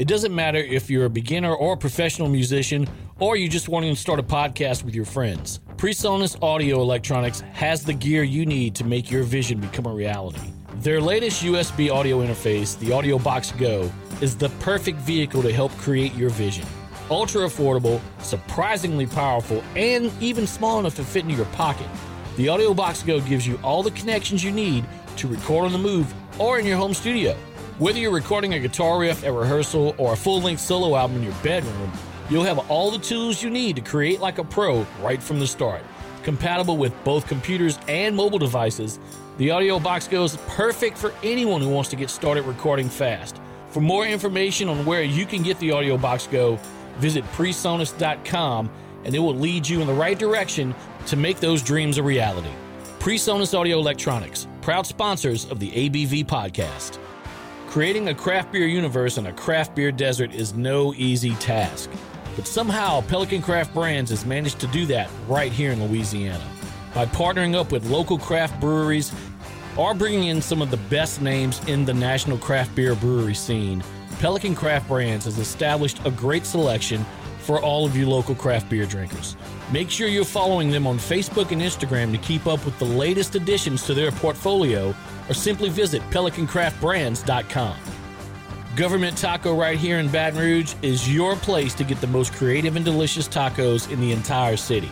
It doesn't matter if you're a beginner or a professional musician, or you just wanting to start a podcast with your friends. PreSonus Audio Electronics has the gear you need to make your vision become a reality. Their latest USB audio interface, the Audio Box Go, is the perfect vehicle to help create your vision. Ultra affordable, surprisingly powerful, and even small enough to fit into your pocket. The Audio Box Go gives you all the connections you need to record on the move or in your home studio. Whether you're recording a guitar riff at rehearsal or a full length solo album in your bedroom, you'll have all the tools you need to create like a pro right from the start. Compatible with both computers and mobile devices, the Audio Box Go is perfect for anyone who wants to get started recording fast. For more information on where you can get the Audio Box Go, visit presonus.com and it will lead you in the right direction to make those dreams a reality. PreSonus Audio Electronics, proud sponsors of the ABV podcast. Creating a craft beer universe in a craft beer desert is no easy task. But somehow, Pelican Craft Brands has managed to do that right here in Louisiana. By partnering up with local craft breweries or bringing in some of the best names in the national craft beer brewery scene, Pelican Craft Brands has established a great selection for all of you local craft beer drinkers. Make sure you're following them on Facebook and Instagram to keep up with the latest additions to their portfolio or simply visit pelicancraftbrands.com. Government Taco right here in Baton Rouge is your place to get the most creative and delicious tacos in the entire city.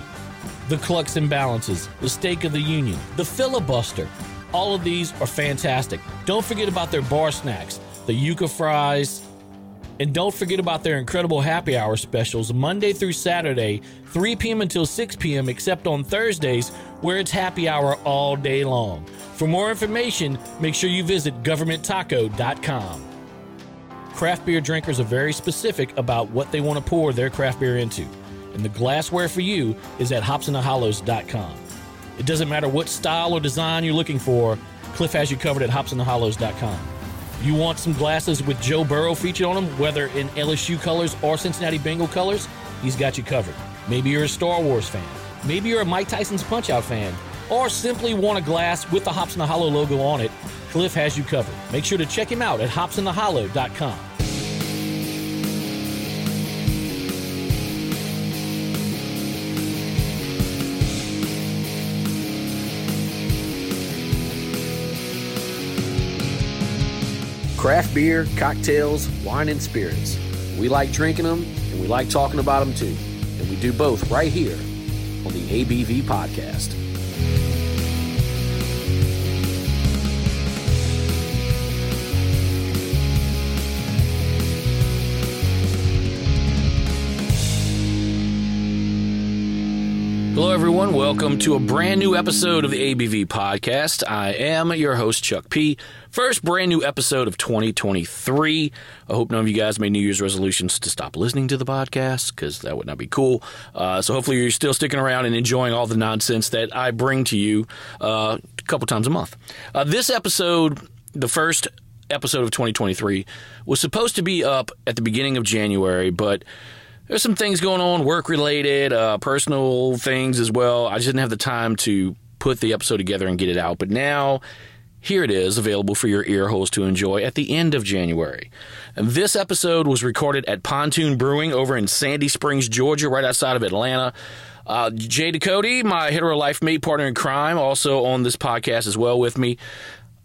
The Clucks and Balances, the Steak of the Union, the Filibuster, all of these are fantastic. Don't forget about their bar snacks, the Yuca fries, and don't forget about their incredible happy hour specials Monday through Saturday, 3 p.m. until 6 p.m., except on Thursdays, where it's happy hour all day long. For more information, make sure you visit governmenttaco.com. Craft beer drinkers are very specific about what they want to pour their craft beer into, and the glassware for you is at hopsandhollows.com. It doesn't matter what style or design you're looking for, Cliff has you covered at hopsandhollows.com. You want some glasses with Joe Burrow featured on them, whether in LSU colors or Cincinnati Bengal colors? He's got you covered. Maybe you're a Star Wars fan. Maybe you're a Mike Tyson's Punch Out fan. Or simply want a glass with the Hops in the Hollow logo on it. Cliff has you covered. Make sure to check him out at hopsandthehollow.com. Craft beer, cocktails, wine, and spirits. We like drinking them and we like talking about them too. And we do both right here on the ABV podcast. Everyone. Welcome to a brand new episode of the ABV podcast. I am your host, Chuck P. First brand new episode of 2023. I hope none of you guys made New Year's resolutions to stop listening to the podcast because that would not be cool. Uh, so hopefully you're still sticking around and enjoying all the nonsense that I bring to you uh, a couple times a month. Uh, this episode, the first episode of 2023, was supposed to be up at the beginning of January, but there's some things going on, work related, uh, personal things as well. I just didn't have the time to put the episode together and get it out. But now, here it is, available for your ear holes to enjoy at the end of January. This episode was recorded at Pontoon Brewing over in Sandy Springs, Georgia, right outside of Atlanta. Uh, Jay Ducote, my hetero life mate, partner in crime, also on this podcast as well with me.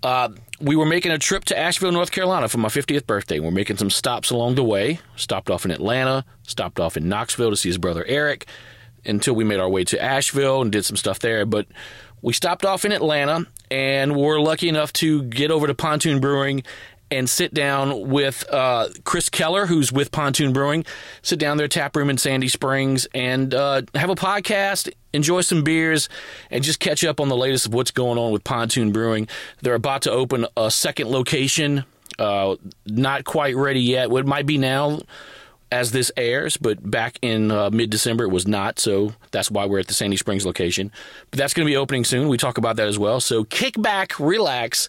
Uh, we were making a trip to Asheville, North Carolina for my 50th birthday. We're making some stops along the way. Stopped off in Atlanta, stopped off in Knoxville to see his brother Eric until we made our way to Asheville and did some stuff there. But we stopped off in Atlanta and were lucky enough to get over to Pontoon Brewing and sit down with uh, Kris Kelleher, who's with Pontoon Brewing. Sit down their tap room in Sandy Springs and uh, have a podcast, enjoy some beers, and just catch up on the latest of what's going on with Pontoon Brewing. They're about to open a second location. Uh, not quite ready yet. It might be now as this airs, but back in uh, mid December it was not. So that's why we're at the Sandy Springs location. But that's going to be opening soon. We talk about that as well. So kick back, relax,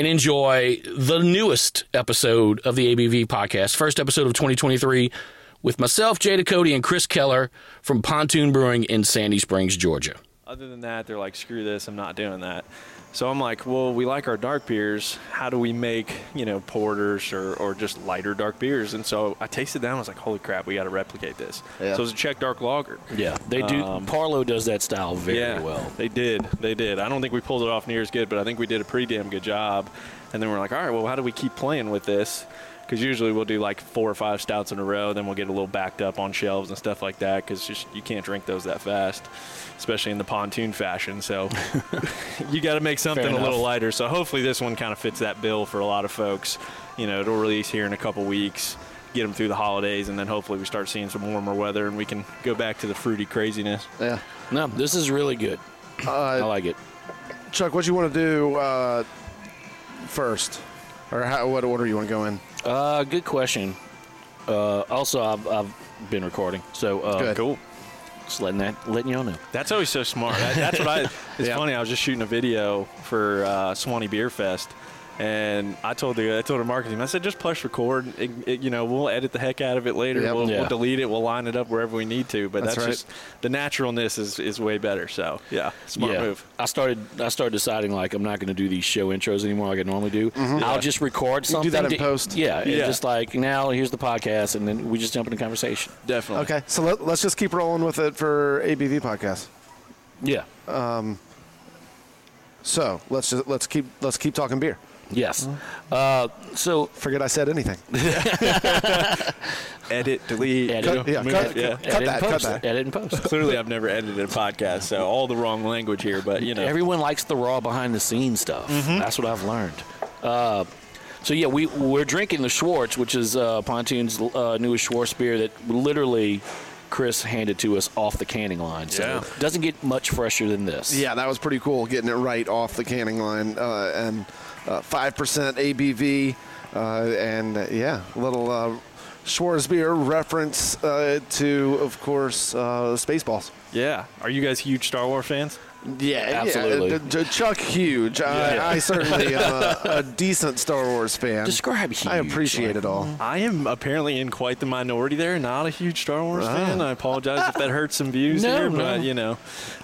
and enjoy the newest episode of the ABV podcast, first episode of 2023, with myself, Jay Ducote, and Kris Kelleher from Pontoon Brewing in Sandy Springs, Georgia. Other than that, they're like, screw this, I'm not doing that. So I'm like, well, we like our dark beers. How do we make, you know, porters or, or just lighter dark beers? And so I tasted them. I was like, holy crap, we got to replicate this. Yeah. So it was a Czech dark lager. Yeah, they do. Um, Parleaux does that style very yeah, well. They did. They did. I don't think we pulled it off near as good, but I think we did a pretty damn good job. And then we're like, all right, well, how do we keep playing with this? Because usually we'll do like four or five stouts in a row, then we'll get a little backed up on shelves and stuff like that. Because just you can't drink those that fast, especially in the pontoon fashion. So you got to make something a little lighter. So hopefully this one kind of fits that bill for a lot of folks. You know, it'll release here in a couple weeks. Get them through the holidays, and then hopefully we start seeing some warmer weather, and we can go back to the fruity craziness. Yeah. No, this is really good. I like it. Chuck, what you want to do uh, first, or how, what order you want to go in? Uh, good question. Uh, also, I've, I've been recording, so uh, Good. Cool. just letting that letting y'all know. That's always so smart. That, that's what I. It's Yeah. funny. I was just shooting a video for uh, Suwanee Beer Fest, and I told the I told the marketing. team, I said just push record. It, it- you know, we'll edit the heck out of it later. Yep. We'll, Yeah. we'll delete it. We'll line it up wherever we need to. But That's that's, right. just the naturalness is, is way better. So yeah, smart yeah, move. I started. I started deciding like I'm not going to do these show intros anymore like I normally do. I'll just record Mm-hmm. You something. do that in to- post. Yeah, Yeah. just like now here's the podcast, and then we just jump into conversation. Definitely. Okay, so let, let's just keep rolling with it for ABV podcast. Yeah. So let's just let's keep let's keep talking beer. Yes. Uh, so Forget I said anything. Edit, delete. Edit. Cut, yeah, cut, yeah. cut edit that, and cut post. that. Edit and post. Clearly, I've never edited a podcast, so all the wrong language here. But you know, Everyone likes the raw behind the scenes stuff. Mm-hmm. That's what I've learned. Uh, so yeah, we we're drinking the Schwartz, which is uh, Pontoon's uh, newest Schwartz beer that literally Kris handed to us off the canning line. So Yeah. it doesn't get much fresher than this. Yeah, that was pretty cool getting it right off the canning line uh, and five percent ABV uh, and uh, yeah, a little uh, Schwarzbier reference uh, to, of course, uh, Spaceballs. yeah. Are you guys huge Star Wars fans? Yeah, Absolutely. Yeah, D- D- Chuck huge. I, I certainly am a, a decent Star Wars fan. Describe huge. I appreciate it all. I am apparently in quite the minority there. Not a huge Star Wars fan. I apologize if that hurts some views No, here, no. but you know,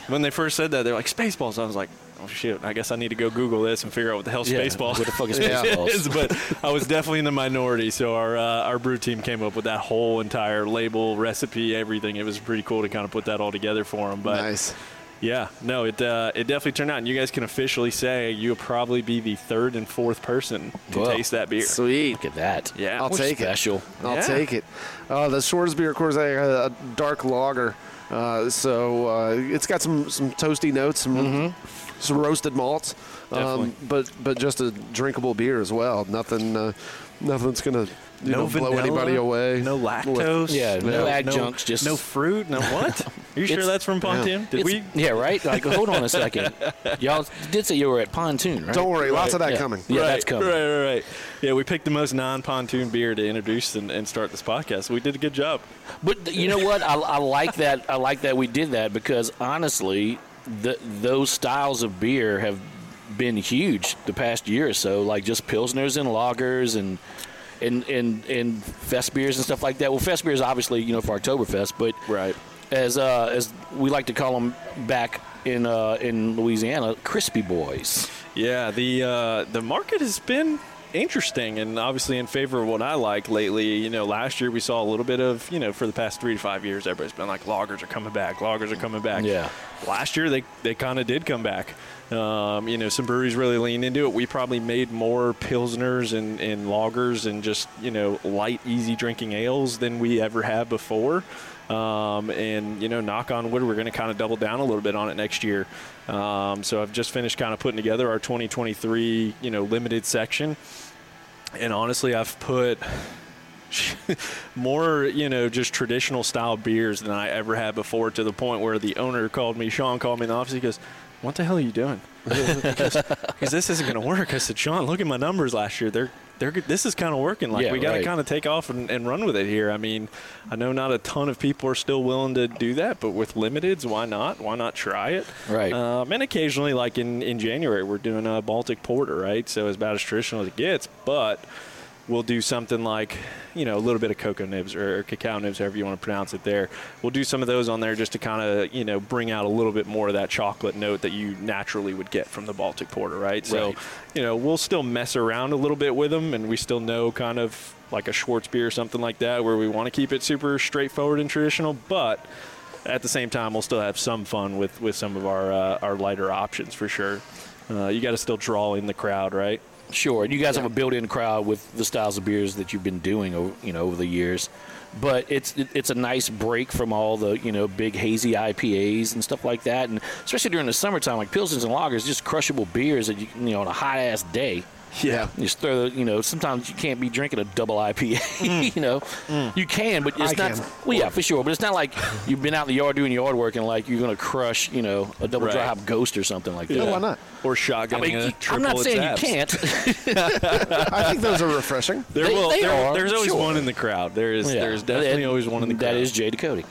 when they first said that, they're like Spaceballs. I was like, oh shit. I guess I need to go Google this and figure out what the hell Yeah, Spaceballs what the fuck is Spaceballs? is. But I was definitely in the minority. So our uh, our brew team came up with that whole entire label, recipe, everything. It was pretty cool to kind of put that all together for them. But nice. Yeah, no, it uh, it definitely turned out. And you guys can officially say you'll probably be the third and fourth person to Whoa. taste that beer. Sweet. Look at that. Yeah. I'll We're take special. it. I'll Yeah. take it. Uh, the Schwarzbier, of course, a, a dark lager. Uh, so uh, it's got some, some toasty notes, some, some roasted malts, um, but but just a drinkable beer as well. Nothing, uh, nothing's gonna you know, blow vanilla, anybody away. No lactose. Yeah, no adjuncts, just- no fruit. No what? Are you sure that's from Pontoon? Did It's- we? Yeah, right. Like, hold on a second. Y'all did say you were at Pontoon, right? Don't worry, lots of that Yeah. coming. Yeah, right, that's coming. Right, right, right. Yeah, we picked the most non-pontoon beer to introduce and, and start this podcast. We did a good job. But you know what? I, I like that. I like that we did that because honestly, the, those styles of beer have been huge the past year or so. Like just pilsners and lagers and and and and fest beers and stuff like that. Well, fest beers obviously you know for Oktoberfest, but Right. as uh, as we like to call them back in uh, in Louisiana, crispy boys. Yeah, the uh, the market has been interesting and obviously in favor of what I like lately. You know, last year we saw a little bit of, you know, for the past three to five years, everybody's been like, lagers are coming back, lagers are coming back. Yeah. Last year they, they kind of did come back. Um, you know, some breweries really lean into it. We probably made more pilsners and, and lagers and just, you know, light, easy drinking ales than we ever have before. Um, and, you know, knock on wood, we're going to kind of double down a little bit on it next year. Um, so I've just finished kind of putting together our 2023, you know, limited section. And honestly, I've put more, you know, just traditional style beers than I ever had before to the point where the owner called me, Sean called me in the office. He goes, What the hell are you doing? Because this isn't going to work. I said, Sean, look at my numbers last year. They're they're good- this is kind of working. Like Yeah, we got to right. kind of take off and, and run with it here. I mean, I know not a ton of people are still willing to do that, but with limiteds, why not? Why not try it? Right. Um, and occasionally, like in in January, we're doing a Baltic Porter, right? So as about as traditional as it gets, but we'll do something like, you know, a little bit of cocoa nibs or, cacao nibs, however you want to pronounce it there. We'll do some of those on there just to kind of, you know, bring out a little bit more of that chocolate note that you naturally would get from the Baltic Porter, right? So, you know, we'll still mess around a little bit with them and we still know kind of like a Schwartz beer or something like that where we want to keep it super straightforward and traditional, but at the same time, we'll still have some fun with, with some of our, uh, our lighter options for sure. Uh, you got to still draw in the crowd, right? Sure, and you guys have a built-in crowd with the styles of beers that you've been doing, o- you know, over the years. But it's it's a nice break from all the you know big hazy IPAs and stuff like that, and especially during the summertime, like pilsners and lagers, just crushable beers that you, you know on a hot ass day. Yeah. You just throw, the- you know, sometimes you can't be drinking a double IPA. you know, you can, but it's I not. can. Well, yeah, for sure, but it's not like you've been out in the yard doing yard work and like you're gonna crush, you know, a double dry Right. hop ghost or something like that. Yeah, why not? Or shotgun. I shotgunning mean, a I'm not at saying you can't. I think those are refreshing. There They- will. they there- are, there's always sure. one in the crowd. There is. Yeah. There's definitely And always one in the crowd. That is Jay Ducote.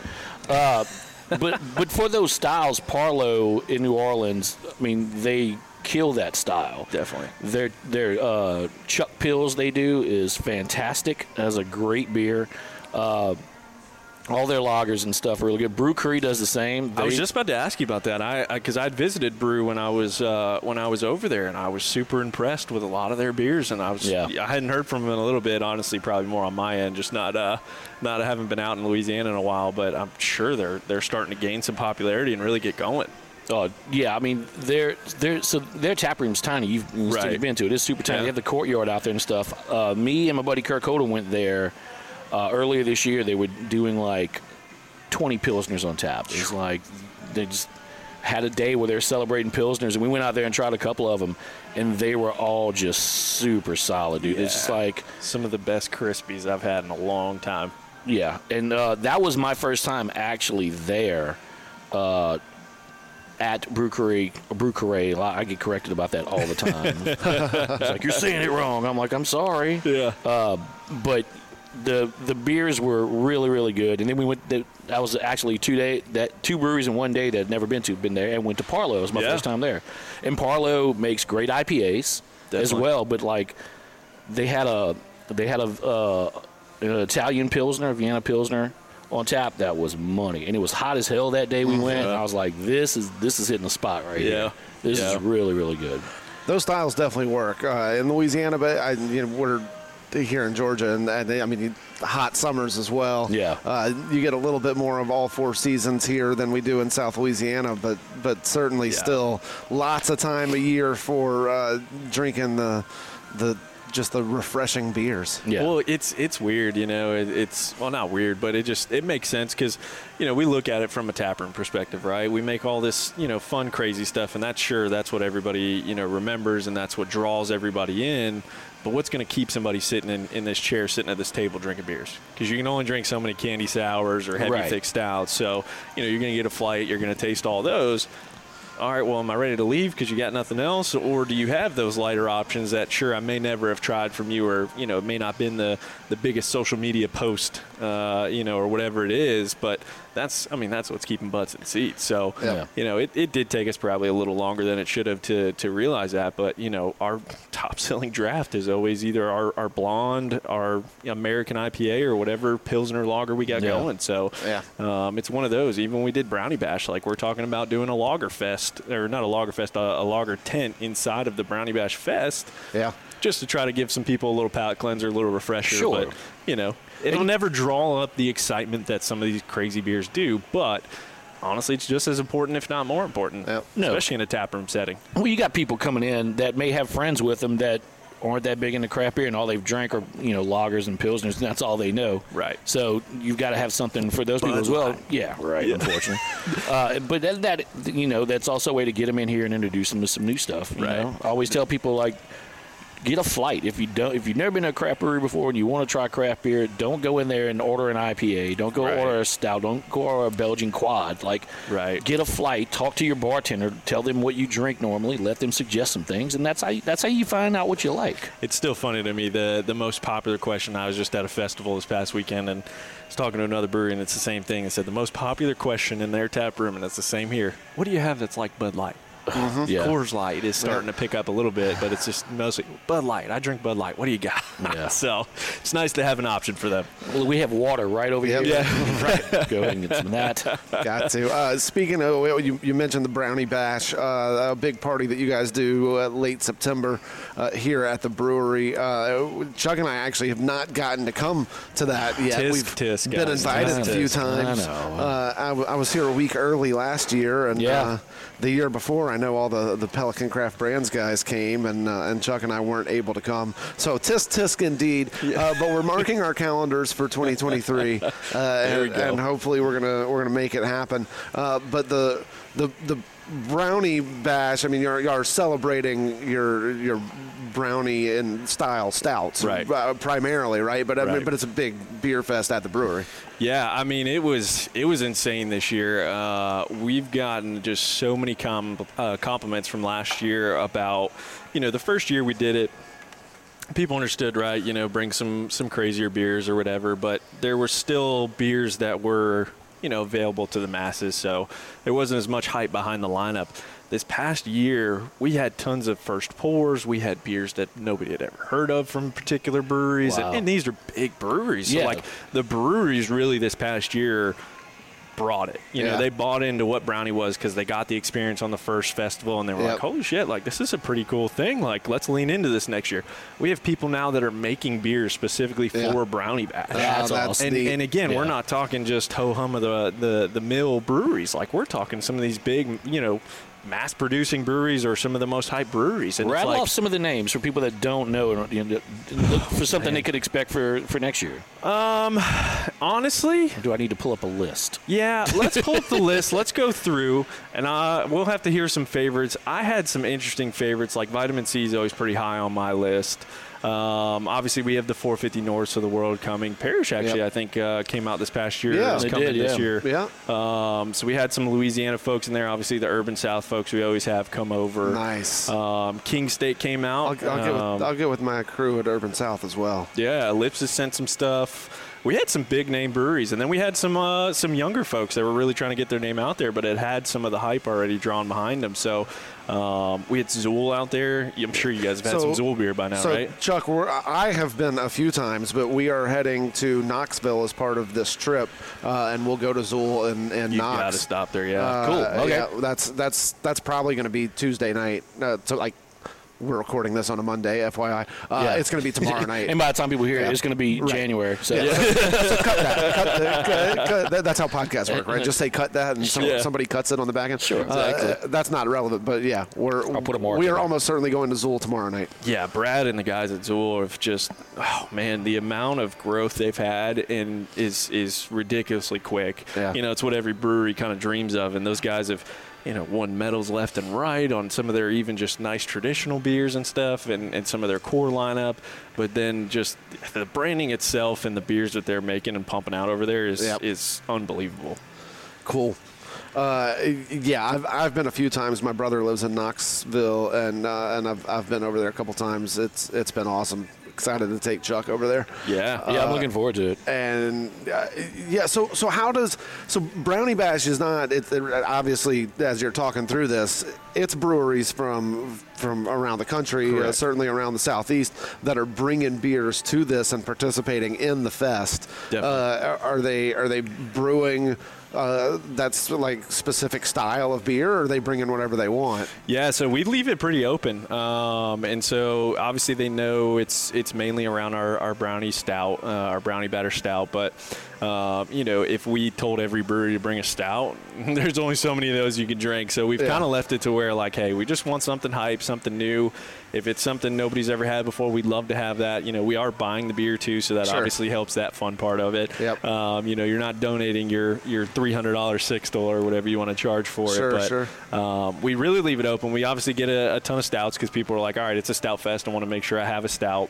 Uh, but but for those styles, Parleaux in New Orleans, I mean, they kill that style. Definitely. Their their uh, Chuck Pills they do is fantastic. Has a great beer. Uh, all their lagers and stuff are really good. Brieux Carré does the same. I was just about to ask you about that. I because I'd visited Brew when I was uh, when I was over there, and I was super impressed with a lot of their beers. And I was Yeah. I hadn't heard from them in a little bit, honestly, probably more on my end, just not uh, not I haven't been out in Louisiana in a while, but I'm sure they're they're starting to gain some popularity and really get going. Oh yeah, I mean they're they're so their tap room's tiny. You've, you've been to it. It's super tiny. Yeah. They have the courtyard out there and stuff. Uh, me and my buddy Kirk Holden went there uh, earlier this year. They were doing like 20 pilsners on tap. It's like they just had a day where they were celebrating pilsners, and we went out there and tried a couple of them, and they were all just super solid, dude. It's just like Some of the best crispies I've had in a long time. yeah, and uh, that was my first time actually there uh, at Brewery. Brewery, I get corrected about that all the time. it's like you're saying it wrong. I'm like, I'm sorry. Yeah. Uh, but the the beers were really really good, and then we went. The, that was actually two day that two breweries in one day that I'd never been to. Been there and went to Parleaux. It was my Yeah. first time there, and Parleaux makes great IPAs as well. But like they had a they had a uh, an Italian pilsner, Vienna pilsner on tap that was money, and it was hot as hell that day we went. And I was like, this is this is hitting the spot right Yeah. here. This Yeah. is really really good. Those styles definitely work uh, in Louisiana, but I, you know, we're here in Georgia, and, and they, I mean, hot summers as well. Yeah. uh, you get a little bit more of all four seasons here than we do in South Louisiana, but but certainly Yeah. still lots of time a year for uh, drinking the the just the refreshing beers. Yeah. Well, it's it's weird, you know. It, it's well, not weird, but it just it makes sense because, you know, we look at it from a taproom perspective, right? We make all this, you know, fun, crazy stuff, and that's sure that's what everybody, you know, remembers, and that's what draws everybody in. But what's going to keep somebody sitting in, in this chair, sitting at this table, drinking beers? Because you can only drink so many candy sours or heavy Right. thick stouts. So, you know, you're going to get a flight, you're going to taste all those all right, well, am I ready to leave because you got nothing else, or do you have those lighter options that sure I may never have tried from you, or you know, it may not have been the the biggest social media post, uh, you know, or whatever it is, but that's I mean that's what's keeping butts in seats. So Yeah. you know, it, it did take us probably a little longer than it should have to to realize that, but you know, our top selling draft is always either our, our blonde, our American IPA, or whatever Pilsner lager we got Yeah. going. So Yeah. um, it's one of those. Even when we did Brownie Bash, like we're talking about doing a Lager Fest, or not a Lager Fest, a, a Lager tent inside of the Brownie Bash Fest, Yeah. just to try to give some people a little palate cleanser, a little refresher. Sure. But, you know, it'll never draw up the excitement that some of these crazy beers do, but honestly, it's just as important, if not more important, Yep. No. especially in a taproom setting. Well, you got people coming in that may have friends with them that aren't that big into craft beer, and all they've drank are you know lagers and pilsners, and that's all they know. Right. So you've got to have something for those people as well. Yeah. Right. Unfortunately, uh, but that, that you know that's also a way to get them in here and introduce them to some new stuff. You Right. know? I always tell people like. Get a flight. If you don't, if you've never been to a craft brewery before and you want to try craft beer, don't go in there and order an IPA. Don't go Right. order a stout. Don't go order a Belgian quad. Like, Right. get a flight. Talk to your bartender. Tell them what you drink normally. Let them suggest some things, and that's how you, that's how you find out what you like. It's still funny to me. The the most popular question. I was just at a festival this past weekend and I was talking to another brewery, and it's the same thing. I said the most popular question in their tap room, and it's the same here. What do you have that's like Bud Light? Yeah. Coors Light is starting to pick up a little bit, but it's just mostly Bud Light. I drink Bud Light. What do you got? Yeah. so it's nice to have an option for them. Well, we have water right over Yep. here. right. Go ahead and get some of that. Got to. Uh, speaking of, you, you mentioned the Brownie Bash, uh, a big party that you guys do uh, late September uh, here at the brewery. Uh, Chuck and I actually have not gotten to come to that yet. Tisk, We've tisk, been invited a few times. I know. Uh, I, w- I was here a week early last year, and Yeah. The year before, I know all the, the Pelican Craft Brands guys came, and uh, and Chuck and I weren't able to come. So tisk tisk indeed. Uh, but we're marking our calendars for 2023, uh, and, and hopefully we're gonna we're gonna make it happen. Uh, but the the the brownie bash. I mean, you're, you're celebrating your your brownie and style stouts, Right. uh, primarily, right? But I mean, but it's a big beer fest at the brewery. Yeah, I mean it was it was insane this year. Uh, we've gotten just so many com- uh, compliments from last year about you know the first year we did it. People understood, right? You know, bring some some crazier beers or whatever, but there were still beers that were you know available to the masses, so there wasn't as much hype behind the lineup. This past year, we had tons of first pours. We had beers that nobody had ever heard of from particular breweries, Wow. and, and these are big breweries. So Yeah. like the breweries really this past year brought it. You Yeah. know, they bought into what Brownie was because they got the experience on the first festival and they were Yep. like, holy shit, like this is a pretty cool thing. Like, let's lean into this next year. We have people now that are making beers specifically for Brownie Bash. That's that's awesome. and, and again, we're not talking just ho hum of the, the the mill breweries. Like we're talking some of these big, you know, mass producing breweries or some of the most hype breweries. And Rattle like, off some of the names for people that don't know, and, you know, look for something they could expect for, for next year. Um, honestly, Do I need to pull up a list? Yeah, let's pull up the list. Let's go through, and uh, we'll have to hear some favorites. I had some interesting favorites, like Vitamin Sea is always pretty high on my list. Um, obviously, we have the 450 Norths of the world coming. Parish actually, Yep. I think, uh, came out this past year. Yeah. is They coming did, this year. Yeah. Um, so we had some Louisiana folks in there. Obviously, the Urban South folks we always have come over. Nice. Um, King State came I'll, out. I'll, get with, Um, I'll get with my crew at Urban South as well. yeah, Lips has sent some stuff. We had some big name breweries, and then we had some uh, some younger folks that were really trying to get their name out there, but it had some of the hype already drawn behind them. So um, we had Xul out there. I'm sure you guys have had some Xul beer by now, so right? Chuck, we're, I have been a few times, but we are heading to Knoxville as part of this trip, uh, and we'll go to Xul and, and You Knox. got to stop there, yeah. Uh, Cool. Okay. Yeah, that's that's that's probably going to be Tuesday night. Uh, so like, we're recording this on a Monday, FYI. Uh, Yeah. It's going to be tomorrow night. and by the time people hear Yeah. it, it's going to be Right. January. So cut that. Cut, cut, cut, that- that's how podcasts work, right? Just say cut that, and some, Yeah. somebody cuts it on the back end. Sure, Uh, exactly. that's not relevant, but yeah, we're I'll put a mark we are almost certainly going to Xul tomorrow night. Yeah, Brad and the guys at Xul have just, oh man, the amount of growth they've had and is is ridiculously quick. Yeah. You know, it's what every brewery kind of dreams of, and those guys have, you know, won medals left and right on some of their even just nice traditional beers and stuff, and, and some of their core lineup. But then just the branding itself and the beers that they're making and pumping out over there is Yep. is unbelievable. Cool. Uh, yeah, I've, I've been a few times. My brother lives in Knoxville, and uh, and I've, I've been over there a couple times. It's it's been awesome. Excited to take Chuck over there. Yeah. yeah, I'm looking forward to it. And uh, yeah, so so how does so Brownie Bash is not it, it- obviously as you're talking through this, it's breweries from from around the country, uh, certainly around the southeast, that are bringing beers to this and participating in the fest. Definitely. Uh, are they are they brewing? Uh, that's like specific style of beer, or they bring in whatever they want? Yeah, so we leave it pretty open, um, and so obviously they know it's it's mainly around our, our brownie stout, uh, our brownie batter stout, but uh, you know, if we told every brewery to bring a stout, there's only so many of those you can drink. So we've Yeah. kind of left it to where, like, hey, we just want something hype, something new. If it's something nobody's ever had before, we'd love to have that. You know, we are buying the beer too, so that Sure. obviously helps that fun part of it. Yep. Um, you know, you're not donating your your $300 six dollar or whatever you want to charge for Sure, it. But sure. um, we really leave it open. We obviously get a, a ton of stouts because people are like, all right, it's a stout fest. I want to make sure I have a stout.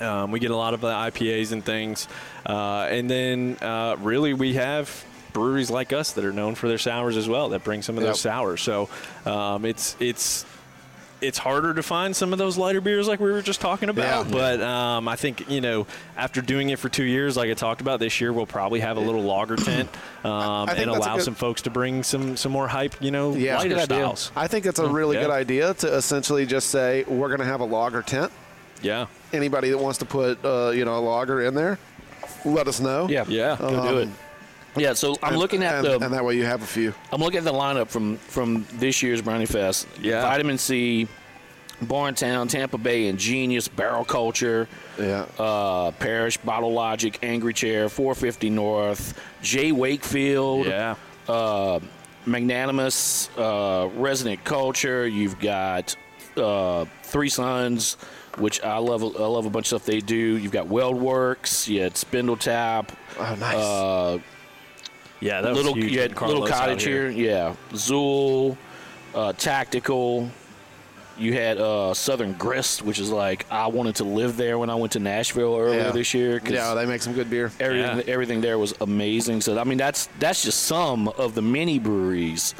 Um, we get a lot of the IPAs and things. Uh, and then uh, really we have breweries like us that are known for their sours as well that bring some of Yep. those sours. So um, it's it's it's harder to find some of those lighter beers like we were just talking about. Yeah. But um, I think, you know, after doing it for two years, like I talked about this year, we'll probably have a little lager tent um, and allow good- some folks to bring some, some more hype, you know, Yeah. lighter styles. I think it's a really Yeah. good idea to essentially just say we're going to have a lager tent. Yeah. Anybody that wants to put uh, you know a lager in there, let us know. Yeah, Yeah. go do it. Um, Yeah, so I'm And- looking at and, the and that way you have a few. I'm looking at the lineup from from this year's Brownie Fest. Yeah. Vitamin Sea, Barntown, Tampa Bay, and Genius, Barrel Culture, Yeah. uh, Parish, Bottle Logic, Angry Chair, 450 North, J. Wakefield, Yeah. uh, Magnanimous, uh, Resident Culture. You've got uh, Three Sons, which I love. I love a bunch of stuff they do. You've got WeldWerks. You had Spindletap. oh, nice. Uh, Yeah, that was little, huge you had little Carlos out cottage here. yeah. Xul, uh, Tactical. You had uh, Southern Grist, which is like I wanted to live there when I went to Nashville earlier Yeah. this year. 'cause yeah, they make some good beer. everything, Yeah. everything there was amazing. So I mean, that's that's just some of the many breweries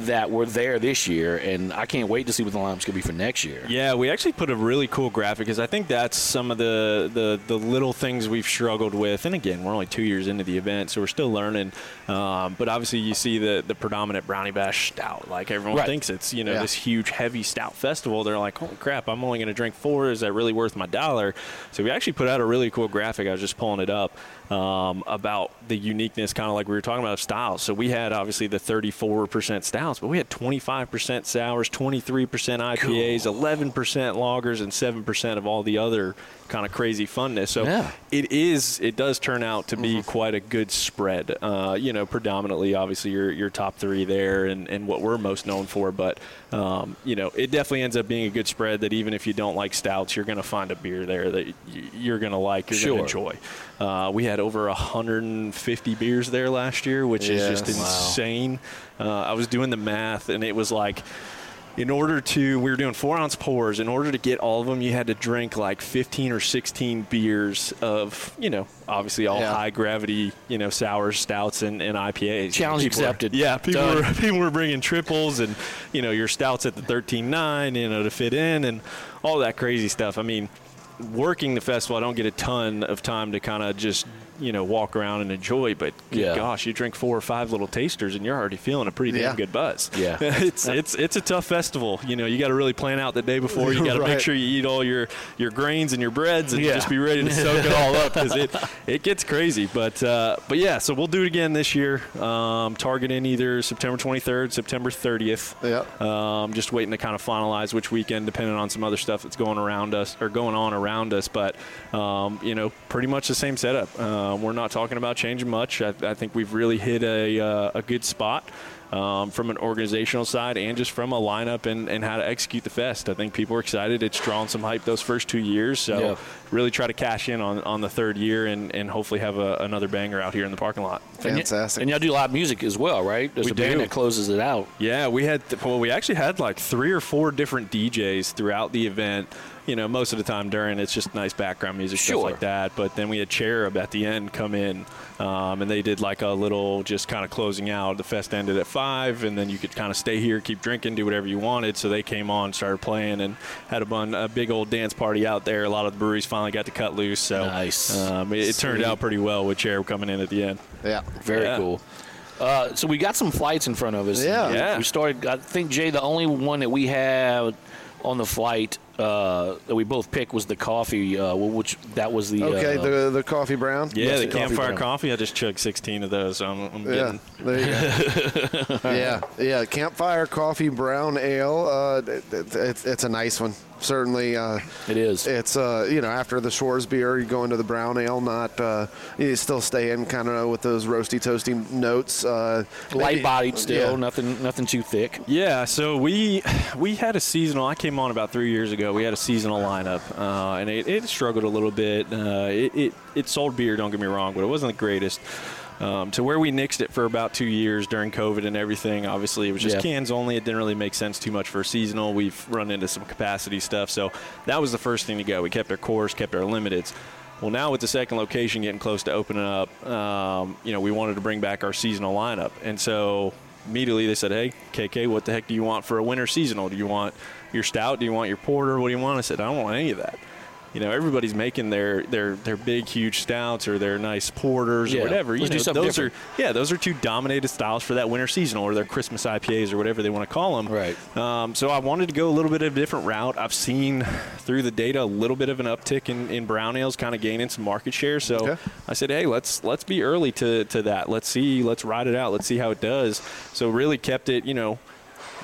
that were there this year, and I can't wait to see what the lineup's gonna be for next year. Yeah, we actually put a really cool graphic because I think that's some of the, the the little things we've struggled with. And again, we're only two years into the event, so we're still learning. Um, but obviously, you see the the predominant brownie bash stout. Like everyone Right. thinks it's you know Yeah. this huge heavy stout festival. They're like, holy crap, I'm only going to drink four. Is that really worth my dollar? So we actually put out a really cool graphic. I was just pulling it up um, about the uniqueness, kind of like we were talking about of styles. So we had obviously the 34% stouts, but we had 25% sours, 23% IPAs, 11% lagers, and 7% of all the other kind of crazy funness. So Yeah. it is, it does turn out to be quite a good spread. Uh, you know, predominantly, obviously, your your top three there, and, and what we're most known for. But um, you know, it definitely ends up being a good spread. That even if you don't like stouts, you're going to find a beer there that you're going to like, you're going to enjoy. Uh, we had over 150 beers there last year, which is just Yes. Wow. insane. Uh, I was doing the math, and it was like in order to we were doing four ounce pours in order to get all of them you had to drink like 15 or 16 beers of you know obviously all Yeah. high gravity you know sours stouts and, and ipas Challenge People were- accepted. yeah people Done. were, people were bringing triples and you know your stouts at the 13.9 you know to fit in and all that crazy stuff i mean working the festival i don't get a ton of time to kind of just you know walk around and enjoy but Yeah. gosh you drink four or five little tasters and you're already feeling a pretty damn Yeah. good buzz Yeah. it's it's it's a tough festival. You know, you got to really plan out the day before. You got to make sure you eat all your your grains and your breads and Yeah. just be ready to soak it all up because it it gets crazy. But uh, but yeah, so we'll do it again this year. Um, targeting either September 23rd, September 30th. Yeah. Um, just waiting to kind of finalize which weekend, depending on some other stuff that's going around us or going on around us. But um, you know, pretty much the same setup. Uh, we're not talking about changing much. I, I think we've really hit a uh, a good spot. Um, from an organizational side and just from a lineup and, and how to execute the fest. I think people are excited. It's drawn some hype those first two years. So Yeah. really try to cash in on, on the third year and, and hopefully have a, another banger out here in the parking lot. And y- Fantastic. And y'all do live music as well, right? There's We a band do. that closes it out. Yeah, we had well, we actually had like three or four different DJs throughout the event. You know, most of the time during it's just nice background music Sure. stuff like that. But then we had Cherub at the end come in, um, and they did like a little just kind of closing out. The fest ended at five, and then you could kind of stay here, keep drinking, do whatever you wanted. So they came on, started playing, and had a bun a big old dance party out there. A lot of the breweries finally got to cut loose. So Nice. um, it, it turned out pretty well with Cherub coming in at the end. yeah. Very Yeah. cool. Uh, so we got some flights in front of us. Yeah. Yeah. We started. I think Jay, the only one that we had on the flight uh, that we both picked was the coffee, uh, which that was the Okay, uh, the the coffee brown. Yeah, Yes, the the coffee campfire brown. coffee. I just chugged 16 of those. So I'm, I'm Yeah, getting there you go. yeah, yeah. Campfire Coffee Brown Ale. Uh, it, it, it's, it's a nice one. Certainly. Uh, It is. It's uh, you know after the Schwarzbier, you go into the brown ale. Not uh, you still stay in kind of with those roasty, toasty notes. Uh, Light bodied still, yeah. nothing nothing too thick. Yeah, so we we had a seasonal. I came on about three years ago. We had a seasonal lineup, uh, and it, it struggled a little bit. Uh, it, it it sold beer. Don't get me wrong, but it wasn't the greatest. Um, to where we nixed it for about two years during COVID and everything. Obviously, it was just Yeah. cans only. It didn't really make sense too much for seasonal. We've run into some capacity stuff, so that was the first thing to go. We kept our cores, kept our limiteds. Well, now with the second location getting close to opening up, um, you know, we wanted to bring back our seasonal lineup, and so immediately they said, "Hey, KK, what the heck do you want for a winter seasonal? Do you want your stout? Do you want your porter? What do you want?" I said, "I don't want any of that." You know, everybody's making their their their big, huge stouts or their nice porters Yeah, or whatever. You let's know, those different. are yeah, those are two dominated styles for that winter seasonal or their Christmas IPAs or whatever they want to call them. Right. Um, so I wanted to go a little bit of a different route. I've seen through the data a little bit of an uptick in, in brown ales, kind of gaining some market share. So Okay. I said, hey, let's let's be early to, to that. Let's see, let's ride it out. Let's see how it does. So really kept it, you know,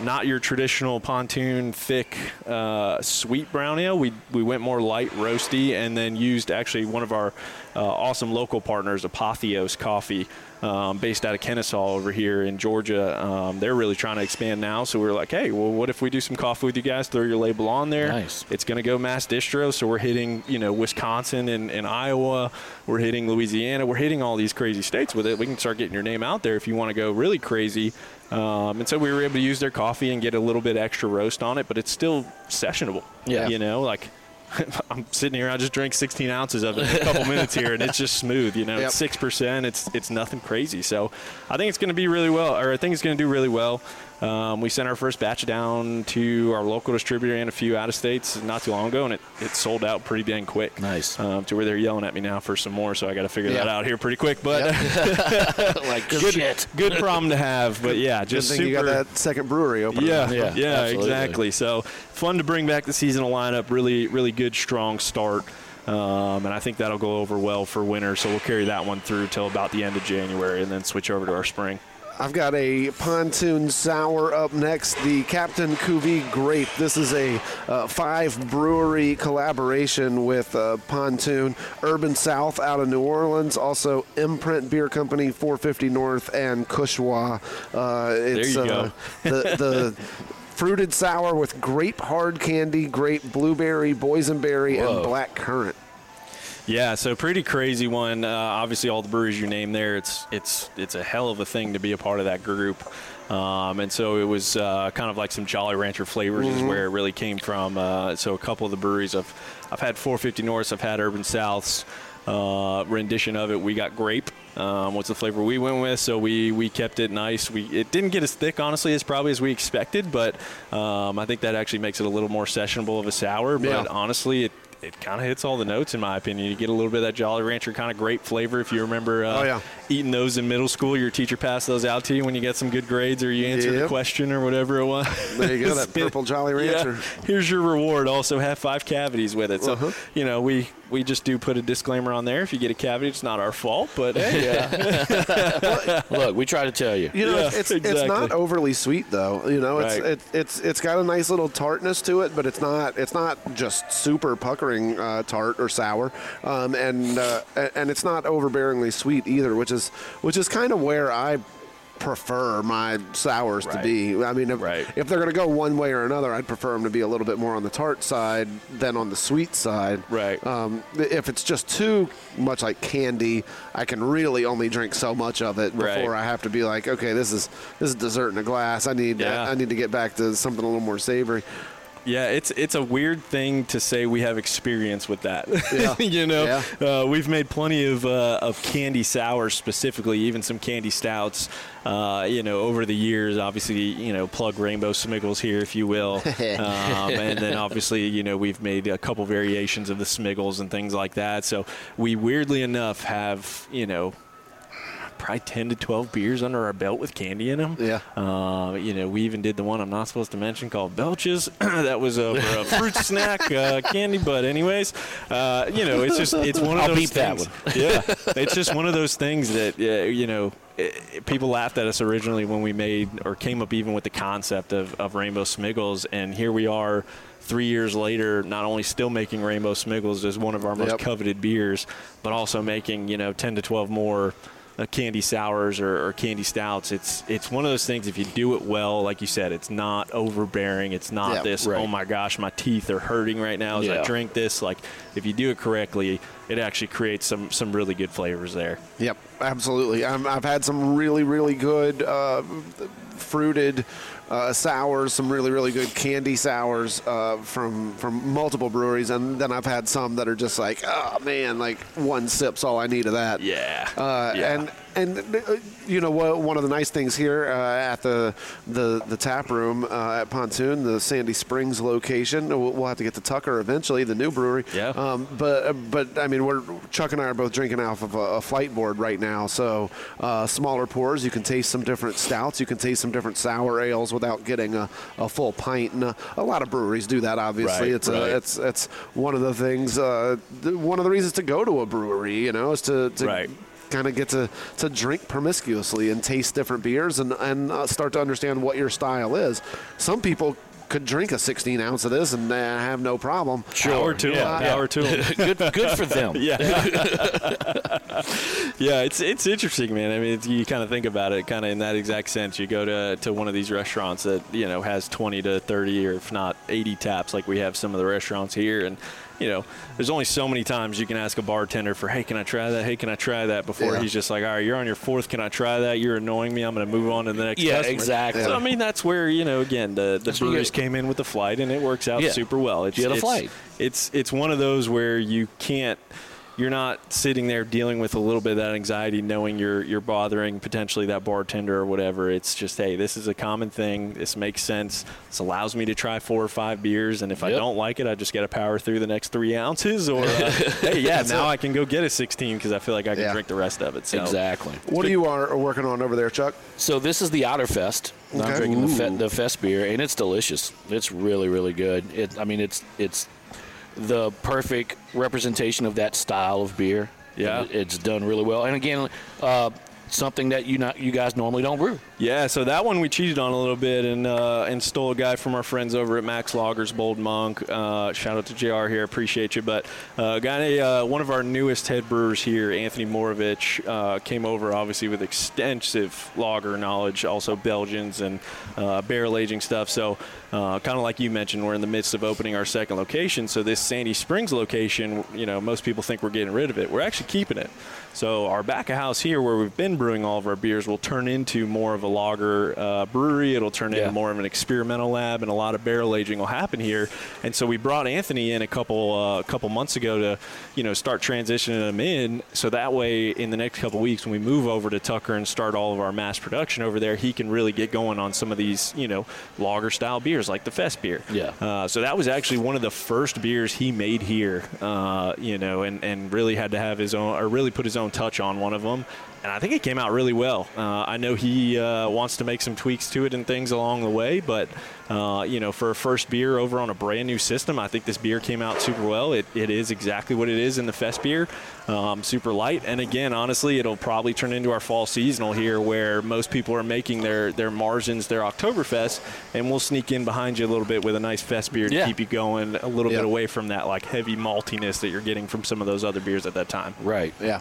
not your traditional pontoon thick uh, sweet brown ale. We we went more light roasty, and then used actually one of our uh, awesome local partners, Apotheos Coffee, um, based out of Kennesaw over here in Georgia. Um, they're really trying to expand now, so we were like, hey, well, what if we do some coffee with you guys? Throw your label on there. Nice. It's going to go mass distro, so we're hitting you know Wisconsin and, and Iowa. We're hitting Louisiana. We're hitting all these crazy states with it. We can start getting your name out there if you want to go really crazy. Um, and so we were able to use their coffee and get a little bit extra roast on it, but it's still sessionable. Yeah. You know, like I'm sitting here, I just drank 16 ounces of it in a couple minutes here, and it's just smooth. You know, Yep. it's six percent. It's it's nothing crazy. So I think it's going to be really well, or I think it's going to do really well. Um, we sent our first batch down to our local distributor and a few out of states not too long ago, and it, it sold out pretty dang quick. Nice. Um, to where they're yelling at me now for some more, so I got to figure that out here pretty quick. But like good, shit. good problem to have. But yeah, just super. you got that second brewery open. Yeah, Yeah, yeah, absolutely. exactly. So fun to bring back the seasonal lineup. Really, really good, strong start. Um, and I think that'll go over well for winter. So we'll carry that one through till about the end of January, and then switch over to our spring. I've got a pontoon sour up next, the Captain Cuvée Grape. This is a uh, five brewery collaboration with uh, Pontoon, Urban South out of New Orleans, also Imprint Beer Company, 450 North, and Cushwa. Uh, it's, you uh, go. the, the fruited sour with grape hard candy, grape blueberry, boysenberry, Whoa. and black currant. Yeah, so pretty crazy one. Uh, obviously, all the breweries you name there, it's it's it's a hell of a thing to be a part of that group. Um, and so it was uh, kind of like some Jolly Rancher flavors is where it really came from. Uh, so a couple of the breweries I've I've had 450 Norths, I've had Urban Souths. Uh, rendition of it, we got grape. Um, what's the flavor we went with? So we we kept it nice. We it didn't get as thick, honestly, as probably as we expected, but um, I think that actually makes it a little more sessionable of a sour. But Yeah. honestly, it it kind of hits all the notes in my opinion. You get a little bit of that Jolly Rancher kind of grape flavor if you remember uh, Oh, yeah. Eating those in middle school. Your teacher passed those out to you when you get some good grades or you answered a Yep. question or whatever it was. There you go, that purple Jolly Rancher. Yeah, here's your reward. Also have five cavities with it. So Uh-huh. you know we we just do put a disclaimer on there. If you get a cavity, it's not our fault. But hey, Look, we try to tell you. You know, Yeah, it's it's not overly sweet though. You know, it's Right. it, it's it's got a nice little tartness to it, but it's not it's not just super puckering uh, tart or sour, um, and uh, and it's not overbearingly sweet either, which is which is kind of where I prefer my sours to be. I mean, if, Right. if they're going to go one way or another, I'd prefer them to be a little bit more on the tart side than on the sweet side. Right. Um, if it's just too much like candy, I can really only drink so much of it Right. before I have to be like, okay, this is this is dessert in a glass. I need Yeah. I need to get back to something a little more savory. Yeah, it's it's a weird thing to say we have experience with that. Yeah. you know, Yeah. uh, we've made plenty of uh, of candy sours specifically, even some candy stouts. Uh, you know, over the years, obviously, you know, plug Rainbow Smiggles here, if you will, um, and then obviously, you know, we've made a couple variations of the Smiggles and things like that. So we weirdly enough have, you know, probably 10 to 12 beers under our belt with candy in them. Yeah. Uh, you know, we even did the one I'm not supposed to mention called Belches. that was over a fruit snack uh, candy. But anyways, uh, you know, it's just it's one of I'll those beep that things. yeah, it's just one of those things that uh, you know. people laughed at us originally when we made or came up even with the concept of, of Rainbow Smiggles, and here we are three years later, not only still making Rainbow Smiggles as one of our most Yep. coveted beers, but also making you know 10 to 12 more candy sours or, or candy stouts. It's it's one of those things. If you do it well, like you said, it's not overbearing. It's not Yeah, this. right. Oh my gosh, my teeth are hurting right now as I drink this. Like if you do it correctly, it actually creates some some really good flavors there. Yep, absolutely. i I've had some really, really good uh, fruited uh, sours, some really, really good candy sours uh, from from multiple breweries, and then I've had some that are just like, oh man, like one sip's all I need of that. Yeah. Uh, Yeah. And and uh, you know? One of the nice things here uh, at the the the tap room uh, at Pontoon, the Sandy Springs location. We'll, have to get to Tucker eventually, the new brewery. Yeah. Um, but but I mean, we're Chuck and I are both drinking off of a, a flight board right now. So uh, smaller pours, you can taste some different stouts, you can taste some different sour ales without getting a, a full pint. And uh, a lot of breweries do that. Obviously, Right, it's right. A, it's it's one of the things. Uh, one of the reasons to go to a brewery, you know, is to, to Right. Kind of get to, to drink promiscuously and taste different beers and, and uh, start to understand what your style is. Some people could drink a 16 ounce of this and uh, have no problem. Power to Yeah, them. yeah. Power to them. good, good for them. yeah. yeah, it's it's interesting, man. I mean, it's, you kind of think about it, kind of in that exact sense. You go to to one of these restaurants that you know has 20 to 30, or if not 80 taps, like we have some of the restaurants here, and you know, there's only so many times you can ask a bartender for, hey, can I try that? Hey, can I try that? Before Yeah. he's just like, all right, you're on your fourth. Can I try that? You're annoying me. I'm going to move on to the next. Yeah, customer." exactly. So I mean, that's where you know, again, the the That's breweries came in with the flight, and it works out Yeah. super well. It's, You had a it's- flight. it's it's one of those where you can't you're not sitting there dealing with a little bit of that anxiety knowing you're you're bothering potentially that bartender or whatever it's just hey this is a common thing this makes sense this allows me to try four or five beers and if i don't like it i just got to power through the next three ounces or uh, hey yeah now i can go get a 16 because i feel like i can Yeah. drink the rest of it so Exactly. What are you are working on over there, Chuck? So this is the Outerfest. I'm drinking the, fe- the Fest beer, and it's delicious. It's really, really good. It, I mean, it's it's the perfect representation of that style of beer. Yeah. It's done really well. And again, uh, something that you not you guys normally don't brew. Yeah, so that one we cheated on a little bit and uh, and stole a guy from our friends over at Max Lagers, Bold Monk. Uh, shout out to JR here, appreciate you. But uh, a uh, one of our newest head brewers here, Anthony Morovich, uh, came over obviously with extensive lager knowledge, also Belgians and uh, barrel aging stuff. So uh, kind of like you mentioned, we're in the midst of opening our second location. So this Sandy Springs location, you know, most people think we're getting rid of it. We're actually keeping it. So our back of house here, where we've been brewing all of our beers, will turn into more of a lager uh, brewery. It'll turn Yeah. into more of an experimental lab, and a lot of barrel aging will happen here. And so we brought Anthony in a couple uh, couple months ago to, you know, start transitioning him in. So that way, in the next couple weeks, when we move over to Tucker and start all of our mass production over there, he can really get going on some of these, you know, lager style beers like the Fest beer. Yeah. Uh, so that was actually one of the first beers he made here, uh, you know, and, and really had to have his own, or really put his own touch on one of them. And I think it came out really well. Uh, I know he uh, wants to make some tweaks to it and things along the way, but, uh, you know, for a first beer over on a brand new system, I think this beer came out super well. It, it is exactly what it is in the Fest beer, um, super light. And again, honestly, it'll probably turn into our fall seasonal here where most people are making their, their Marzens, their Oktoberfest, and we'll sneak in behind you a little bit with a nice Fest beer to Yeah. keep you going a little Yeah. bit away from that like heavy maltiness that you're getting from some of those other beers at that time. Right. Yeah.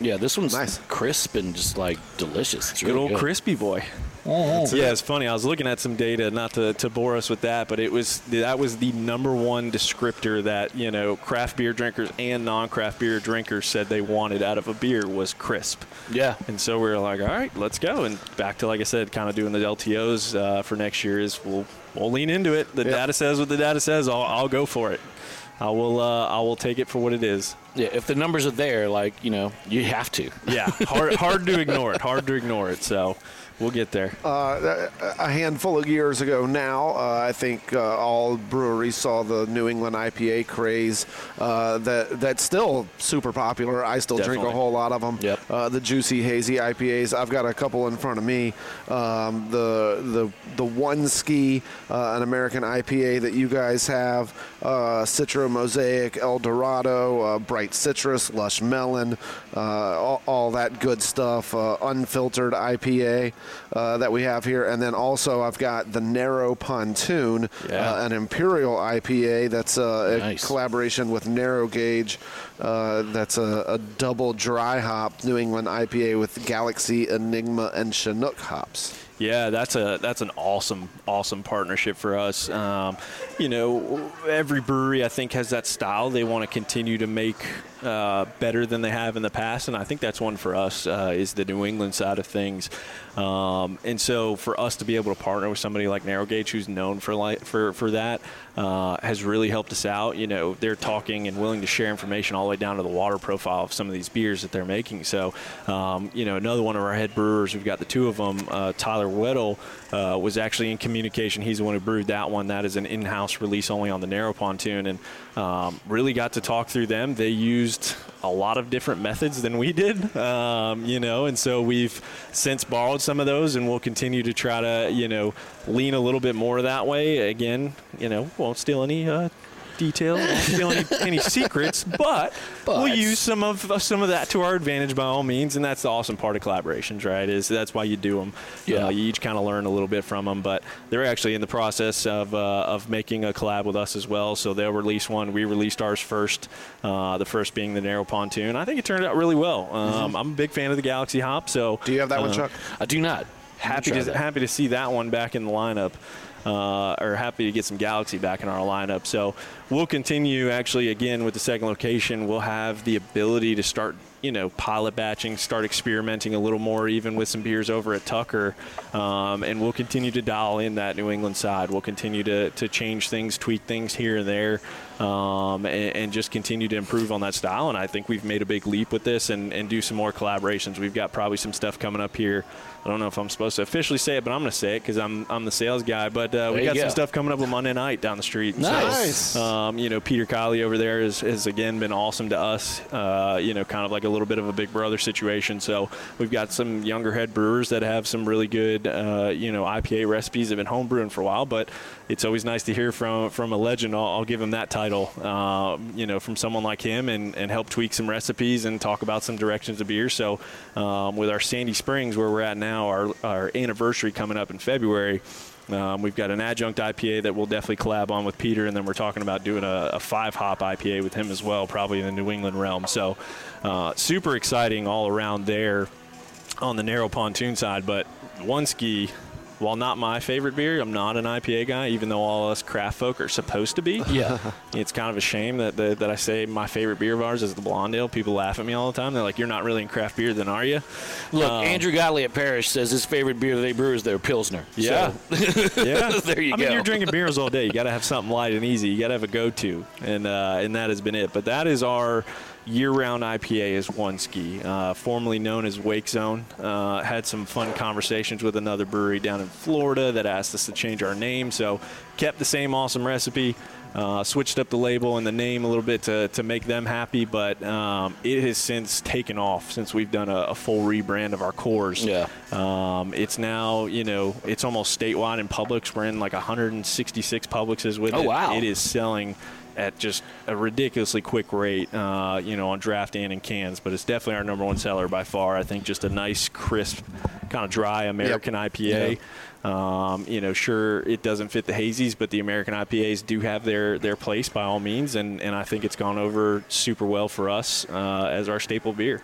Yeah. This one's Nice. crisp and just like delicious. It's Good really old crispy boy. Yeah, it's funny. I was looking at some data, not to, to bore us with that, but it was that was the number one descriptor that you know craft beer drinkers and non-craft beer drinkers said they wanted out of a beer was crisp. Yeah. And so we were like, all right, let's go. And back to like I said, kind of doing the LTOs uh, for next year is we'll we'll lean into it. The Yep. data says what the data says. I'll, I'll go for it. I will. Uh, I will take it for what it is. Yeah. If the numbers are there, like you know, you have to. Yeah, hard hard to ignore it. Hard to ignore it. So, We'll get there. Uh, a handful of years ago now, uh, I think uh, all breweries saw the New England IPA craze. Uh, that that's still super popular. I still drink a whole lot of them. Yep. Uh, the juicy hazy IPAs. I've got a couple in front of me. Um, the the the one ski, uh, an American IPA that you guys have. Uh, Citra Mosaic, El Dorado, uh, Bright Citrus, Lush Melon, uh, all, all that good stuff. Uh, unfiltered IPA uh, that we have here, and then also I've got the Narrow Pontoon, Yeah. uh, an Imperial IPA that's uh, a Nice. collaboration with Narrow Gauge. Uh, that's a, a double dry hop New England IPA with Galaxy, Enigma, and Chinook hops. Yeah, that's a that's an awesome awesome partnership for us. Um, you know, every brewery I think has that style they want to continue to make uh, better than they have in the past, and I think that's one for us uh, is the New England side of things. Um, and so for us to be able to partner with somebody like Narrow Gauge, who's known for like for for that, uh, has really helped us out. You know, they're talking and willing to share information all the way down to the water profile of some of these beers that they're making. So, um, you know, another one of our head brewers, we've got the two of them, uh, Tyler Weddle, uh, was actually in communication. He's the one who brewed that one. That is an in-house release only on the Narrow Pontoon, and um, really got to talk through them. They used a lot of different methods than we did, um, you know, and so we've since borrowed some of those, and we'll continue to try to, you know, lean a little bit more that way. Again, you know, won't steal any. Uh, Details, won't steal any, any secrets, but, we'll use some of uh, some of that to our advantage by all means, and that's the awesome part of collaborations, right? Is that's why you do them. Yeah. Uh, you each kind of learn a little bit from them, but they're actually in the process of uh, of making a collab with us as well. So they'll release one. We released ours first. Uh, the first being the narrow pontoon. I think it turned out really well. Um, I'm a big fan of the Galaxy Hop, so Mm-hmm. Do you have that one, uh, Chuck? I do not. happy to that. happy to see that one back in the lineup, uh, or happy to get some Galaxy back in our lineup. So we'll continue. Actually, again with the second location, we'll have the ability to start, you know, pilot batching, start experimenting a little more, even with some beers over at Tucker, um, and we'll continue to dial in that New England side. We'll continue to to change things, tweak things here and there. Um, and, and just continue to improve on that style. And I think we've made a big leap with this and, and do some more collaborations. We've got probably some stuff coming up here. I don't know if I'm supposed to officially say it, but I'm going to say it because I'm, I'm the sales guy. But uh, we got go. some stuff coming up on Monday night down the street. And so, Nice. um, you know, Peter Kiley over there has, has again been awesome to us. Uh, you know, kind of like a little bit of a big brother situation. So we've got some younger head brewers that have some really good, uh, you know, IPA recipes. Have been homebrewing for a while, but it's always nice to hear from from a legend. I'll, I'll give him that title. Uh, you know, from someone like him, and, and help tweak some recipes and talk about some directions of beer. So um, with our Sandy Springs, where we're at now, our our anniversary coming up in February. Um, we've got an adjunct IPA that we'll definitely collab on with Peter, and then we're talking about doing a, a five hop IPA with him as well, probably in the New England realm. So, uh, super exciting all around there on the narrow pontoon side. But one ski, while not my favorite beer, I'm not an IPA guy, even though all us craft folk are supposed to be. Yeah. It's kind of a shame that the, that I say my favorite beer of ours is the Blondale. People laugh at me all the time. They're like, "You're not really in craft beer, then are you?" Look, Um, Andrew Godley at Parish says his favorite beer they brew is their Pilsner. Yeah. So, yeah. There you I mean, you're drinking beers all day. You got to have something light and easy. You got to have a go-to, and uh, and that has been it. But that is our year-round IPA is one ski, uh, formerly known as Wake Zone. Uh, had some fun conversations with another brewery down in Florida that asked us to change our name, so kept the same awesome recipe. Uh, switched up the label and the name a little bit to, to make them happy, but um, it has since taken off since we've done a, a full rebrand of our cores. Yeah. Um, it's now, you know, it's almost statewide in Publix. We're in like 166 Publixes with Oh, it. wow. It is selling at just a ridiculously quick rate, uh, you know, on draft and in cans. But it's definitely our number one seller by far. I think just a nice, crisp, kind of dry American IPA. Um, you know, sure, it doesn't fit the hazies, but the American IPAs do have their, their place by all means. And, and I think it's gone over super well for us uh, as our staple beer.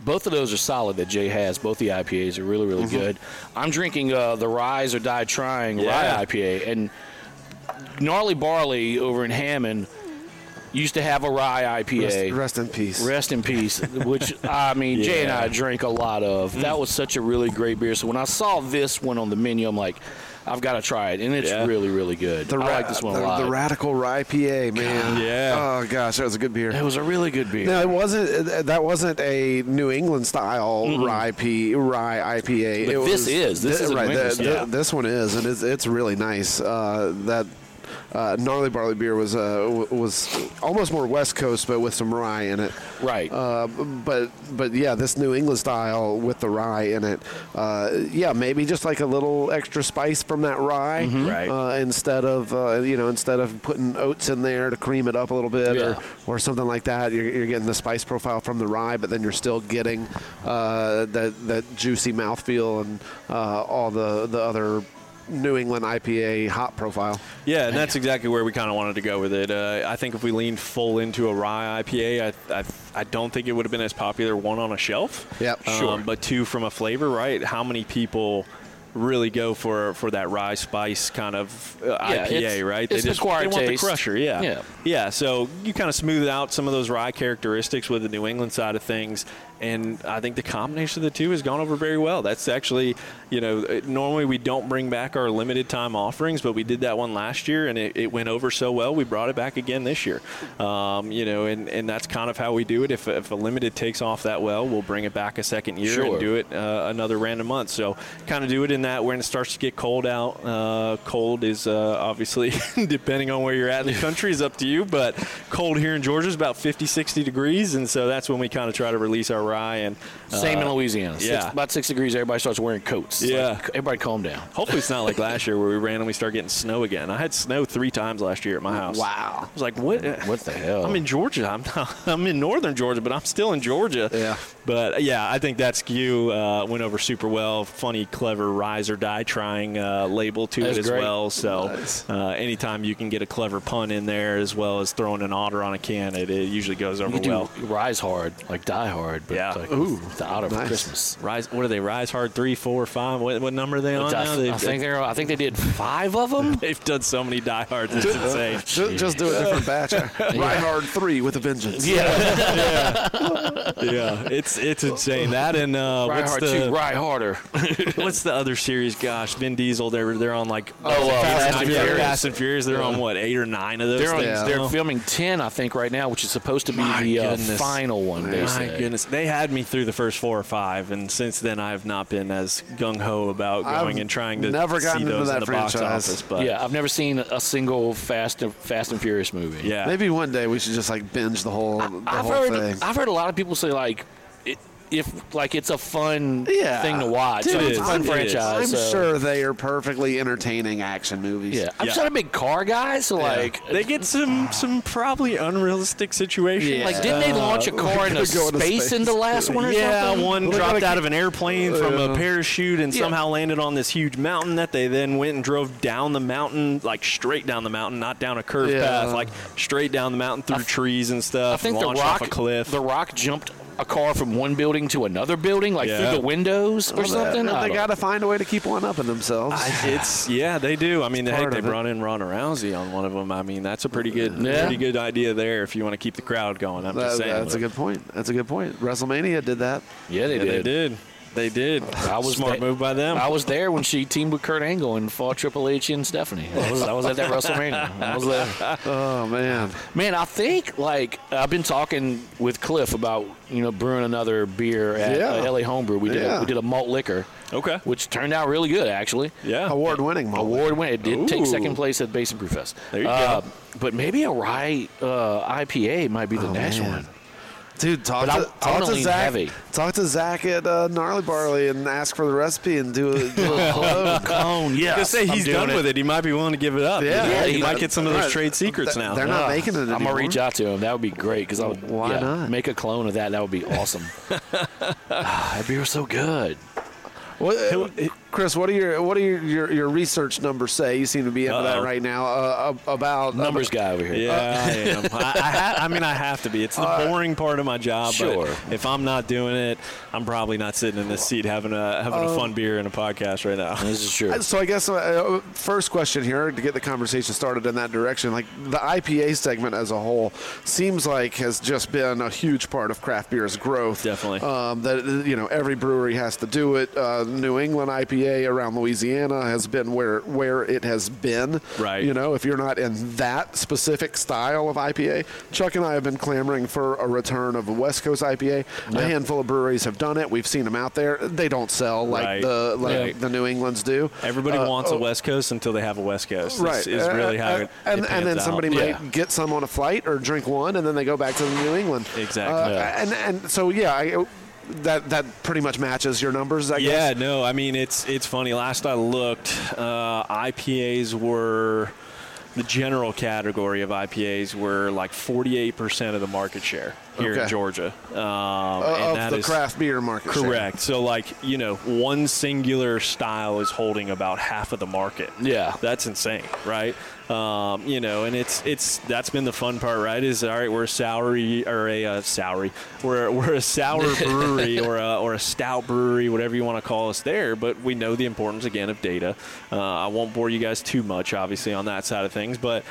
Both of those are solid that Jay has. Both the IPAs are really, really good. I'm drinking uh, the Rise or Die Trying Yeah. Rye IPA. And Gnarly Barley over in Hammond used to have a rye Rest, IPA. rest in peace. Rest in peace. Which I mean, Jay and I drank a lot of. Mm. That was such a really great beer. So when I saw this one on the menu, I'm like, I've got to try it, and it's Yeah. really, really good. The I ra- like this one the, a lot. The Radical Rye PA, man. Yeah. Oh gosh, that was a good beer. it was a really good beer. No, it wasn't. uh, That wasn't a New England style rye P rye IPA. But it this was, is. This is right. England the- style. the- this one is, and it's, it's really nice. Uh, that uh, gnarly barley beer was uh, w- was almost more West Coast, but with some rye in it. Right. Uh, but but yeah, this New England style with the rye in it. Uh, yeah, maybe just like a little extra spice from that rye, Mm-hmm. Right. Uh, instead of uh, you know instead of putting oats in there to cream it up a little bit Yeah. or, or something like that. You're, you're getting the spice profile from the rye, but then you're still getting uh, that that juicy mouthfeel and uh, all the the other New England IPA hop profile. Yeah, and that's exactly where we kind of wanted to go with it. Uh, I think if we leaned full into a rye IPA, I, I, I don't think it would have been as popular. One on a shelf, Yep. um, Sure. But two from a flavor, right? How many people really go for for that rye spice kind of uh, Yeah, IPA, it's- right? it's they the just acquired they want taste. the crusher, yeah, Yeah. yeah. So you kind of smooth out some of those rye characteristics with the New England side of things, and I think the combination of the two has gone over very well. That's actually, you know, normally we don't bring back our limited time offerings, but we did that one last year, and it, it went over so well. We brought it back again this year, um, you know, and, and that's kind of how we do it. If, if a limited takes off that well, we'll bring it back a second year Sure. and do it uh, another random month. So kind of do it in that when it starts to get cold out. Uh, cold is uh, obviously depending on where you're at in the country is up to you, but cold here in Georgia is about 50, 60 degrees, and so that's when we kind of try to release our rye and Same in uh, Louisiana. Six, yeah. about six degrees, everybody starts wearing coats. It's Yeah. like, everybody calm down. Hopefully it's not like last year where we randomly start getting snow again. I had snow three times last year at my house. Wow. I was like, what? What the hell? I'm in Georgia. I'm not, I'm in northern Georgia, but I'm still in Georgia. Yeah. But uh, yeah, I think that skew uh, went over super well. Funny, clever rise or die trying uh, label to That's it as great. well. So Nice. uh, anytime you can get a clever pun in there as well as throwing an otter on a can, it, it usually goes over you do well. rise hard, like die hard, but Yeah. like Ooh, the otter for. Christmas. Rise, what are they? Rise hard three, four, five. What, what number are they on I, now? I They've, think they're. I think they did five of them. they've done so many diehards. It's insane. Just, just do a different batch. Rye Hard three with a vengeance. Yeah, yeah, yeah, it's it's insane. That and uh, ride what's hard the too. Ride harder. what's the other series? Gosh, Vin Diesel. They're they're on like Oh, uh, Fast and yeah, Furious. Fast and Furious. They're on what eight or nine of those. They're on, things they're now? filming ten, I think, right now, which is supposed to be My the uh, goodness. final one. They My say. goodness, they had me through the first four or five, and since then I have not been as gung ho about going I've and trying to never gotten see into those that in the box franchise. office. But Yeah, I've never seen a single Fast and Fast and Furious movie. yeah, Maybe one day we should just like binge the whole the I've whole heard thing. I've heard a lot of people say like it, if like it's a fun Yeah. thing to watch. Dude, like, it's a is. fun It is. franchise. I'm so- sure they are perfectly entertaining action movies. Yeah, I'm Yeah. just not a big car guy, so like, they get some some probably unrealistic situations. Yeah. like didn't they launch a car into We're space, space. in the last one or yeah, something? one Well, they dropped out of an airplane from a parachute and Yeah. somehow landed on this huge mountain that they then went and drove down the mountain, like straight down the mountain, not down a curved Yeah. path, like straight down the mountain through trees and stuff. I think the Rock, off a cliff. the Rock jumped a car from one building to another building, like Yeah. through the windows or something. I They got to find a way to keep one up in themselves. I- it's yeah, they do. I mean, It's heck, they of it. brought in Ronda Rousey on one of them. I mean, that's a pretty good, Yeah. pretty good idea there if you want to keep the crowd going. I'm just saying. that's a good point. That's a good point. WrestleMania did that. yeah, they Yeah, did. they did. They did. I was smart there- move by them. I was there when she teamed with Kurt Angle and fought Triple H and Stephanie. I was, I was at that WrestleMania. I was there. Oh man. Man, I think like I've been talking with Cliff about you know brewing another beer at Yeah. uh, LA Homebrew. We did Yeah. a, we did a malt liquor, okay. which turned out really good actually. Yeah. Award-winning malt. Award winning. It did take second place at Basin Brew Fest. There you Uh, go. But maybe a rye uh, IPA might be the next Oh, man. one. Dude, talk But to, I talk wanna Zach. heavy. Talk to Zach at uh, Gnarly Barley and ask for the recipe and do a, do a clone. Clone, yeah. Just say he's done with it. He might be willing to give it up. Yeah. Yeah, he he- might get some of those trade secrets now. They're not making it Anymore. I'm gonna reach out to him. That would be great because I would. Why yeah, not? make a clone of that? That would be awesome. Ah, that beer was so good. What, He'll- Kris, what do your what do your, your, your research numbers say? You seem to be into that Uh-oh. right now uh, about Numbers guy over here. Yeah, I am. I, I, ha- I mean, I have to be. It's the boring part of my job. Sure. But if I'm not doing it, I'm probably not sitting in this seat having a having a fun beer and a podcast right now. This is true. So I guess uh, first question here to get the conversation started in that direction, like the IPA segment as a whole seems like has just been a huge part of craft beer's growth. Definitely. um, that uh, you know every brewery has to do it. Uh, New England IPA around Louisiana has been where where it has been. Right. You know, if you're not in that specific style of IPA, Chuck and I have been clamoring for a return of a West Coast IPA. A handful of breweries have done it. We've seen them out there. They don't sell like Right. the like Right. the New Englands do. Everybody Uh, wants oh, a West Coast until they have a West Coast. Right, Is, is really Uh, how uh, it, and, it and then somebody might get some on a flight or drink one, and then they go back to the New England. Exactly. Uh, Yeah. And and so yeah, I, that that pretty much matches your numbers. I Yeah, guess. no, I mean it's it's funny. Last I looked, uh, IPAs were the general category of IPAs were like 48% of the market share here Okay. in Georgia. Um, Uh, and of the craft beer market. share. Correct. So, like, you know, one singular style is holding about half of the market. Yeah. That's insane, right? Um, you know, and it's it's that's been the fun part, right? Is all right, we're a soury or a uh, soury, we're we're a sour brewery or a or a stout brewery, whatever you want to call us there. But we know the importance again of data. Uh, I won't bore you guys too much, obviously, on that side of things, but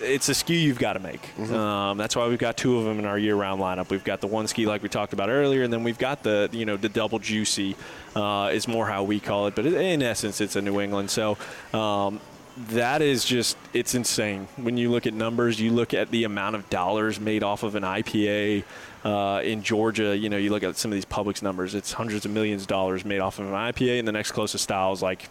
it's a ski you've got to make. Um, that's why we've got two of them in our year-round lineup. We've got the one ski like we talked about earlier, and then we've got the you know the double juicy uh, is more how we call it, but in essence, it's a New England. So. Um, that is just it's insane when you look at numbers you look at the amount of dollars made off of an ipa uh, in georgia you know you look at some of these publix numbers it's hundreds of millions of dollars made off of an ipa and the next closest style is like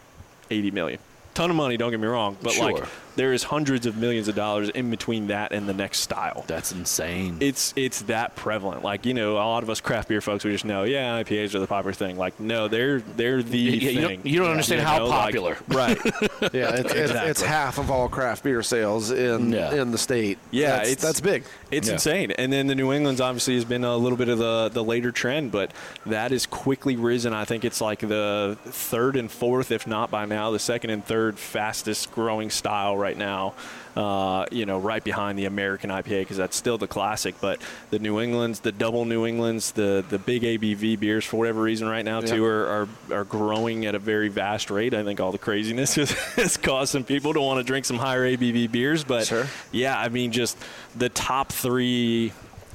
80 million ton of money don't get me wrong but Sure. like there is hundreds of millions of dollars in between that and the next style That's insane. it's it's that prevalent. Like you know, a lot of us craft beer folks, we just know, yeah, IPAs are the popular thing. Like no, they're they're the Yeah, you don't- you don't understand how know, like- popular. right? Yeah, it's, it's, it's half of all craft beer sales in Yeah. in the state. Yeah, that's, it's that's big. It's Yeah. insane. And then the New England's obviously has been a little bit of the the later trend, but that has quickly risen. I think it's like the third and fourth, if not by now, the second and third fastest growing style right now. Uh, you know, right behind the American IPA because that's still the classic. But the New Englands, the double New Englands, the the big ABV beers for whatever reason right now too are, are are growing at a very vast rate. I think all the craziness has, has caused some people to want to drink some higher ABV beers. But Sure. yeah, I mean, just the top three,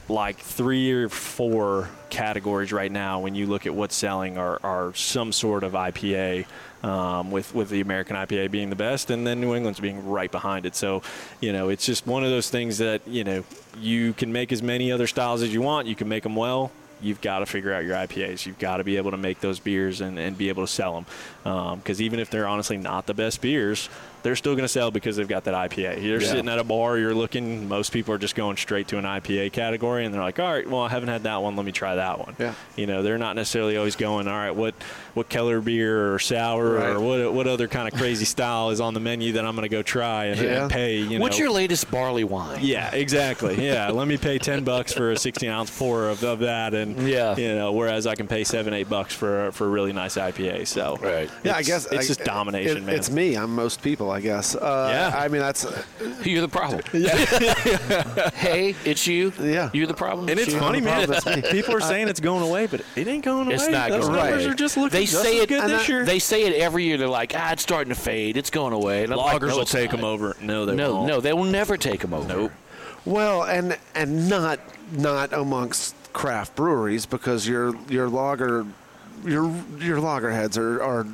like three or four categories right now, when you look at what's selling, are, are some sort of IPA. Um, with with the American IPA being the best, and then New England's being right behind it. So, you know, it's just one of those things that you know you can make as many other styles as you want. You can make them well. You've got to figure out your IPAs. You've got to be able to make those beers and, and be able to sell them. Because even if they're honestly not the best beers, they're still going to sell because they've got that IPA. You're Yeah. sitting at a bar, you're looking, most people are just going straight to an IPA category and they're like, all right, well, I haven't had that one. Let me try that one. Yeah. You know, they're not necessarily always going, all right, what, what Keller beer or sour Right. or what, what other kind of crazy style is on the menu that I'm going to go try and, Yeah. and pay, you know. What's your latest barley wine? Yeah, exactly. Yeah, let me pay ten bucks for a sixteen ounce pour of, of that, and Yeah. you know, whereas I can pay seven, eight bucks for for a really nice IPA. So Right. Yeah, I guess it's I- just domination, it- man. It's me. I'm most people, I guess. Uh, Yeah. I mean, that's You're the problem. hey, it's you. Yeah. You're the problem. and it's Sure, funny, man. problem. People are saying it's going away, but it ain't going away. It's not Those going numbers away. are just looking They just say it. good this that- year. They say it every year. They're like, ah, it's starting to fade. It's going away. And I'm like, Lagers no, will take not. them over. No, they No, won't. no, they will never take them over. Nope. well, and and not not amongst craft breweries because your your lager your your loggerheads are are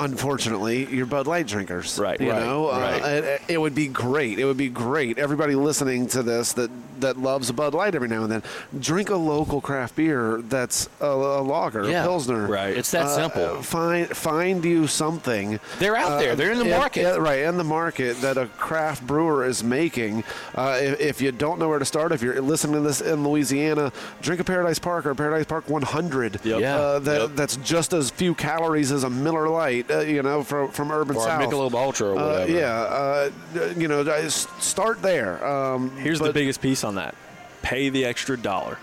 unfortunately your Bud Light drinkers. Right, You right, know, right. Uh, it, it would be great. It would be great. Everybody listening to this that that loves Bud Light every now and then, drink a local craft beer that's a, a lager, Yeah. a pilsner. Right. It's that Uh, simple. Find find you something. They're out there. They're in the market. yeah, right in the market that a craft brewer is making. Uh, if, if you don't know where to start, if you're listening to this in Louisiana, drink a Paradise Park or Paradise Park 100. Yep. Yeah. Uh, that, Yep. That's just as few calories as a Miller Lite. Uh, you know, from from Urban Or a South. Michelob Ultra or Uh, whatever. yeah. Uh, you know, start there. Um, Here's the biggest piece on that: pay the extra dollar.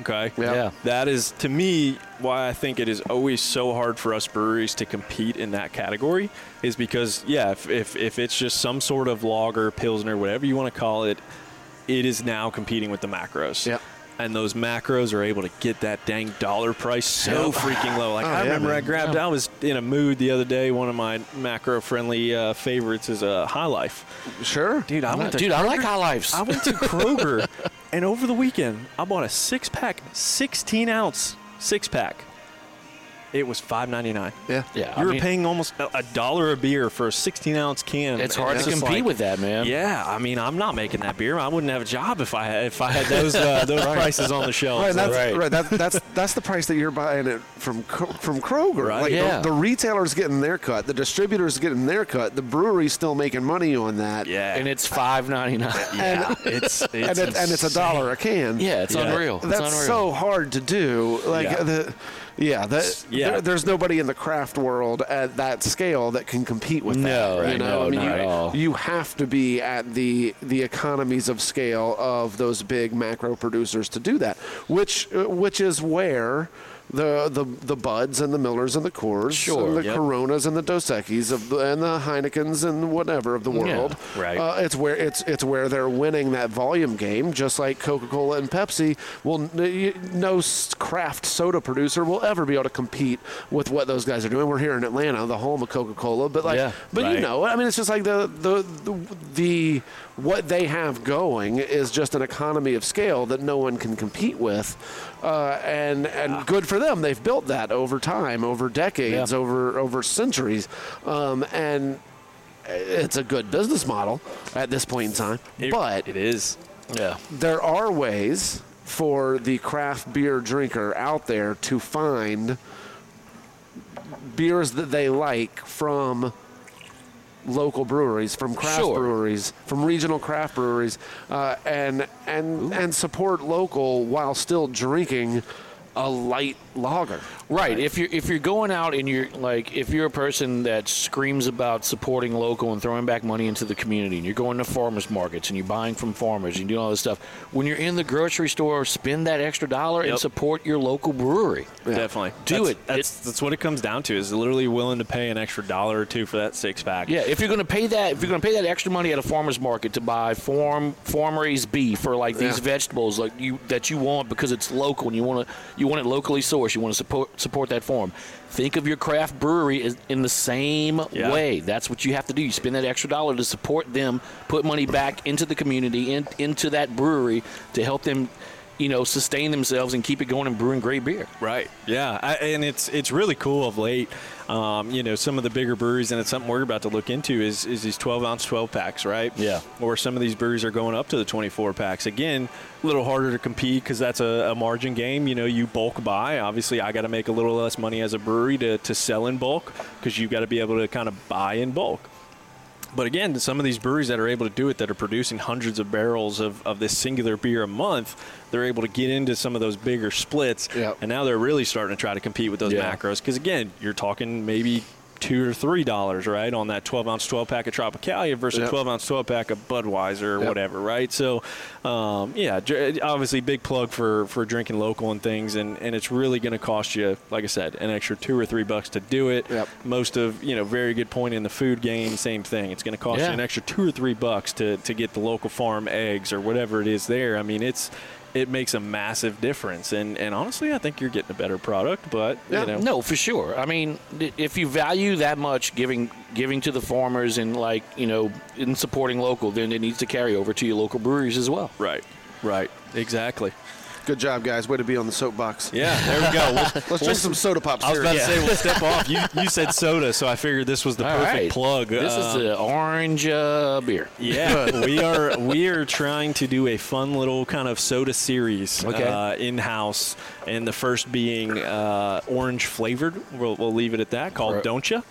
Okay. Yeah. Yeah. That is to me why I think it is always so hard for us breweries to compete in that category is because yeah, if if, if it's just some sort of lager, pilsner, whatever you want to call it, it is now competing with the macros. Yeah. And those macros are able to get that dang dollar price so freaking low. Like Oh, I yeah, remember I man. grabbed. I was in a mood the other day. One of my macro-friendly uh, favorites is a uh, High Life. Sure. Dude, I went to Dude, I like High Lifes. I went to Kroger, and over the weekend, I bought a six pack, 16 ounce six pack. It was five ninety nine. Yeah. Yeah, I you were mean- paying almost a, a dollar a beer for a 16 ounce can. It's And hard to compete like- with that, man. Yeah, I mean, I'm not making that beer. I wouldn't have a job if I had if I had those uh, those prices on the shelf. Right, that's Right. right. That, that's that's the price that you're buying it from from Kroger. Right. Like Yeah. the, the retailer's getting their cut, the distributor's getting their cut, the brewery's still making money on that. yeah, And it's five ninety nine. yeah, it's, it's and, it, and it's a dollar a can. Yeah, it's Yeah. unreal. It's That's unreal. so hard to do. Like Yeah. the, yeah, that, Yeah. there- there's nobody in the craft world at that scale that can compete with No, that. right, you know, no, I mean, not you, at all. you have to be at the the economies of scale of those big macro producers to do that, which uh, which is where. The, the the buds and the Millers and the Coors Sure, and the yep. Coronas and the Dos Equis of the, and the Heinekens and whatever of the world right. uh, it's where it's it's where they're winning that volume game, just like Coca-Cola and Pepsi. Will no craft soda producer will ever be able to compete with what those guys are doing. We're here in Atlanta, the home of Coca-Cola, but like, Yeah, but you know, I mean, it's just like the, the the the what they have going is just an economy of scale that no one can compete with, uh, and and good for them. They've built that over time, over decades, Yeah. over over centuries, um, and it's a good business model at this point in time. It- but it is. Yeah. there are ways for the craft beer drinker out there to find beers that they like from local breweries, from craft Sure. breweries, from regional craft breweries, uh, and and and support local while still drinking a light lager. Right. If you're if you're going out and you're like if you're a person that screams about supporting local and throwing back money into the community and you're going to farmers markets and you're buying from farmers and you doing all this stuff, when you're in the grocery store, spend that extra dollar and support your local brewery. Definitely. Do That's- it. That's, that's what it comes down to is literally willing to pay an extra dollar or two for that six pack. Yeah, if you're going to pay that, if you're going to pay that extra money at a farmer's market to buy farm farm raised beef or like these Yeah. vegetables like you that you want because it's local and you want to you want it locally sourced, you want to support support that farm. Think of your craft brewery in the same Yeah. way. That's what you have to do. You spend that extra dollar to support them, put money back into the community, in, into that brewery to help them, you know, sustain themselves and keep it going and brewing great beer. Right. Yeah, I, and it's it's really cool of late. Um, you know, some of the bigger breweries, and it's something we're about to look into is is these 12 ounce 12 packs, right? Yeah. Or some of these breweries are going up to the 24 packs. Again, a little harder to compete because that's a, a margin game. You know, you bulk buy. Obviously, I got to make a little less money as a brewery to to sell in bulk because you've got to be able to kind of buy in bulk. But again, some of these breweries that are able to do it, that are producing hundreds of barrels of, of this singular beer a month, they're able to get into some of those bigger splits. Yep. And now they're really starting to try to compete with those Yeah. macros. Because again, you're talking maybe two or three dollars, right, on that 12 ounce 12 pack of Tropicalia versus Yep. 12 ounce 12 pack of Budweiser or Yep. whatever, right? So, um, yeah, obviously big plug for for drinking local and things, and and it's really going to cost you, like I said, an extra two or three bucks to do it. Yep. Most of you know, very good point in the food game, same thing. It's going to cost Yeah. you an extra two or three bucks to to get the local farm eggs or whatever it is there. I mean, it's it makes a massive difference, and and honestly, I think you're getting a better product, but Yeah. you know. No, for sure. I mean, if you value that much giving giving to the farmers and like you know in supporting local, then it needs to carry over to your local breweries as well. Right, right, exactly. Good job, guys. Way to be on the soapbox. Yeah, there we go. We'll- Let's drink some soda pop. I was about to syrup. say we'll step off. You you said soda, so I figured this was the All perfect right. plug. This Uh, is the orange uh, beer. Yeah, we are we are trying to do a fun little kind of soda series Okay. uh, in house, and the first being uh, orange flavored. We'll, we'll leave it at that. Called Right. Don't Ya.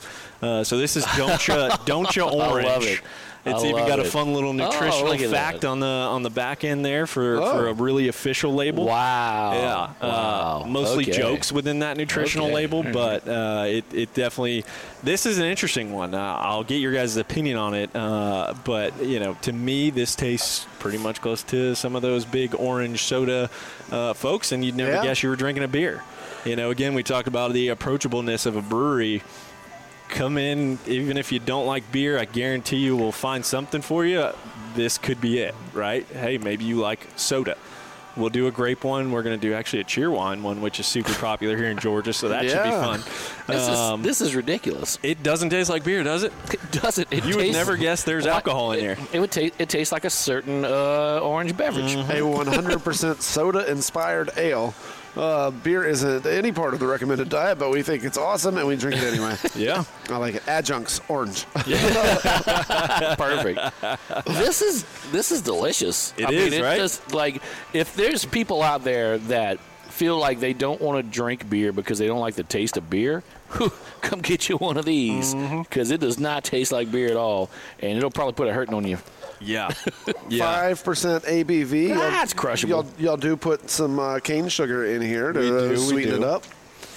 Uh, so this is Don't Ya Don't Ya Orange. It. It's I even got a fun little Oh, nutritional at fact that. on the on the back end there for, Oh. for a really official label. Wow. Yeah, Wow. Uh, mostly Okay. jokes within that nutritional Okay. label, Mhm. but uh, it, it definitely. This is an interesting one. Uh, I'll get your guys' opinion on it, uh, but you know, to me, this tastes pretty much close to some of those big orange soda uh, folks, and you'd never Yeah. guess you were drinking a beer. You know, again, we talked about the approachableness of a brewery. Come in, even if you don't like beer, I guarantee you we'll find something for you. This could be it, right? Hey, maybe you like soda. We'll do a grape one. We're going to do actually a Cheerwine one, which is super popular here in Georgia, so that should be fun. This, Um, is, this is ridiculous. it doesn't taste like beer, does it? It doesn't. It You would never guess there's Well, alcohol in it, there. It would taste. It tastes like a certain uh, orange beverage. a 100% soda inspired ale. Uh, beer isn't any part of the recommended diet, but we think it's awesome and we drink it anyway. Yeah. I like it. Adjuncts, orange. Perfect. this is this is delicious. It I is, mean, it right? Just like if there's people out there that feel like they don't want to drink beer because they don't like the taste of beer, whew, come get you one of these Mm-hmm. because it does not taste like beer at all, and it'll probably put a hurting on you. Yeah. Yeah. Five percent ABV. That's Y'all- crushable. Y'all, y'all do put some uh, cane sugar in here to do, uh, sweeten it up.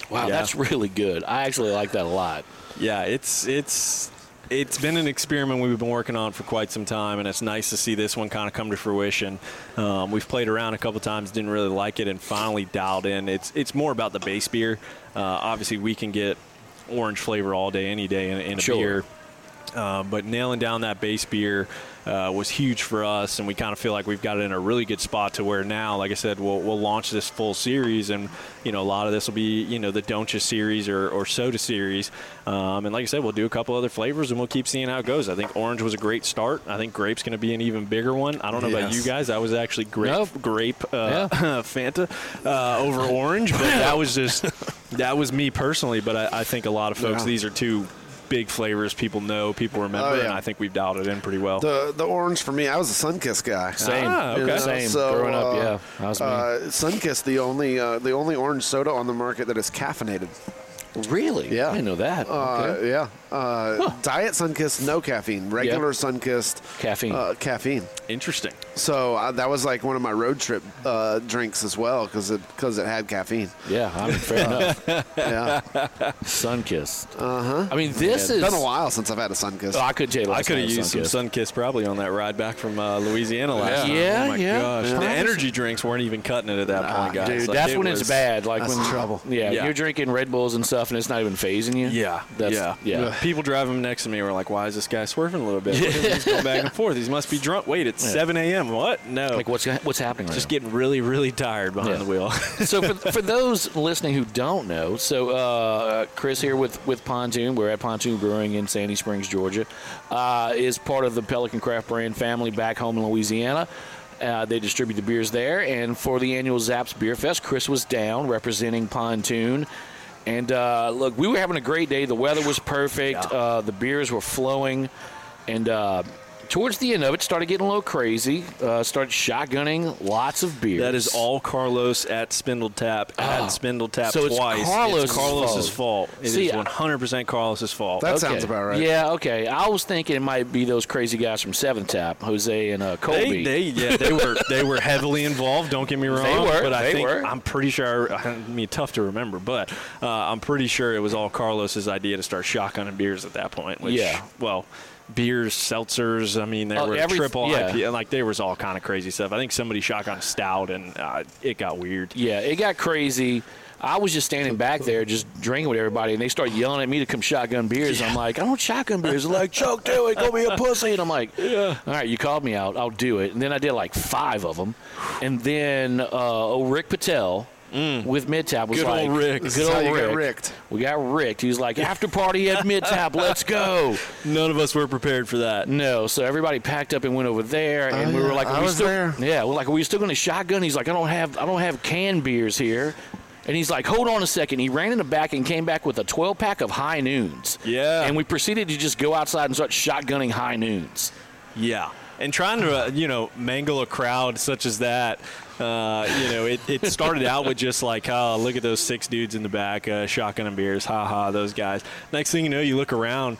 Wow, Yeah. that's really good. I actually like that a lot. Yeah, it's it's it's been an experiment we've been working on for quite some time, and it's nice to see this one kind of come to fruition. Um, we've played around a couple times, didn't really like it, and finally dialed in. It's it's more about the base beer. Uh, obviously, we can get orange flavor all day, any day in, in a Sure. beer. Uh, but nailing down that base beer uh, was huge for us, and we kind of feel like we've got it in a really good spot to where now, like I said, we'll, we'll launch this full series, and you know a lot of this will be you know the Don'tcha series or, or Soda series, um, and like I said, we'll do a couple other flavors, and we'll keep seeing how it goes. I think orange was a great start. I think grape's going to be an even bigger one. I don't know about you guys. I was actually grape Nope. grape uh, Fanta uh, over orange, but that was just that was me personally. But I, I think a lot of folks Yeah. these are two big flavors people know, people remember, Oh, yeah. and I think we've dialed it in pretty well. The the orange for me, I was a Sunkist guy. Same. Ah, okay. Same. So, Growing up, uh, yeah, that was me. Uh, Sunkist, the only uh, the only orange soda on the market that is caffeinated. really? Yeah. I didn't know that. Uh, okay. Yeah, uh, Diet Sunkist, no caffeine. Regular Sunkist, Caffeine. uh, caffeine. Interesting. So uh, that was like one of my road trip uh, drinks as well because it because it had caffeine. Yeah, I mean, fair enough. Yeah, Sunkist. Uh huh. I mean, this it's is. been a while since I've had a Sunkist. Oh, I could tell. I could have night used some Sunkist. Sunkist probably on that ride back from uh, Louisiana last Yeah. time. Yeah, oh my yeah. gosh, the energy drinks weren't even cutting it at that point, guys. Dude, Like, that's it when it's bad. Like that's when trouble. Yeah, Yeah. you're drinking Red Bulls and stuff, and it's not even phasing you. Yeah, That's, yeah, yeah. People driving next to me were like, "Why is this guy swerving a little bit? He's going back and forth. He must be drunk. Wait, it's 7 a.m. What? No, Like what's what's happening right just now? getting really, really tired behind Yeah. the wheel. so for, for those listening who don't know, so uh, Kris here with, with Pontoon, we're at Pontoon Brewing in Sandy Springs, Georgia, uh, is part of the Pelican Craft Brand family back home in Louisiana. Uh, they distribute the beers there, and for the annual Zapp's Beer Fest, Kris was down representing Pontoon. And uh, look, we were having a great day. The weather was perfect. Uh, the beers were flowing, and uh, towards the end of it, started getting a little crazy. Uh, started shotgunning lots of beers. that is all Carlos at Spindletap at Spindletap. So it's twice. Carlos's Carlos's fault. It is See, I- 100% Carlos's fault. That sounds about right. Yeah, okay. I was thinking it might be those crazy guys from Seventh Tap, Jose and uh, Colby. They, they, yeah, they were they were heavily involved. Don't get me wrong. They were, but I they think were. I'm pretty sure. I mean, tough to remember, but uh, I'm pretty sure it was all Carlos's idea to start shotgunning beers at that point. Which, Yeah. well, beers, seltzers. I mean, there Oh, were every- triple yeah. IPA. Like there was all kind of crazy stuff. I think somebody shotgun stout, and uh, it got weird. yeah, it got crazy. I was just standing back there, just drinking with everybody, and they started yelling at me to come shotgun beers. I'm like, I don't shotgun beers. They're like, Chuck, do it. Go be a pussy. And I'm like, yeah. All right, you called me out. I'll do it. And then I did like five of them. And then uh, oh, Rick Patel with Mid Tap was Good old Rick. Good old you Rick. get ricked. We got ricked. He was like, after party at Mid Tap, let's go. None of us were prepared for that. No, so everybody packed up and went over there, and Oh, we were like, I we was still, there. Yeah, we're like, are we still going to shotgun? He's like, I don't have, I don't have canned beers here, and he's like, hold on a second. He ran in the back and came back with a 12 pack of High Noons. Yeah. and we proceeded to just go outside and start shotgunning High Noons. Yeah. And trying to, uh, you know, mangle a crowd such as that, uh, you know, it, it started out with just like, oh, look at those six dudes in the back, uh, shotgun and beers, ha ha, those guys. Next thing you know, you look around,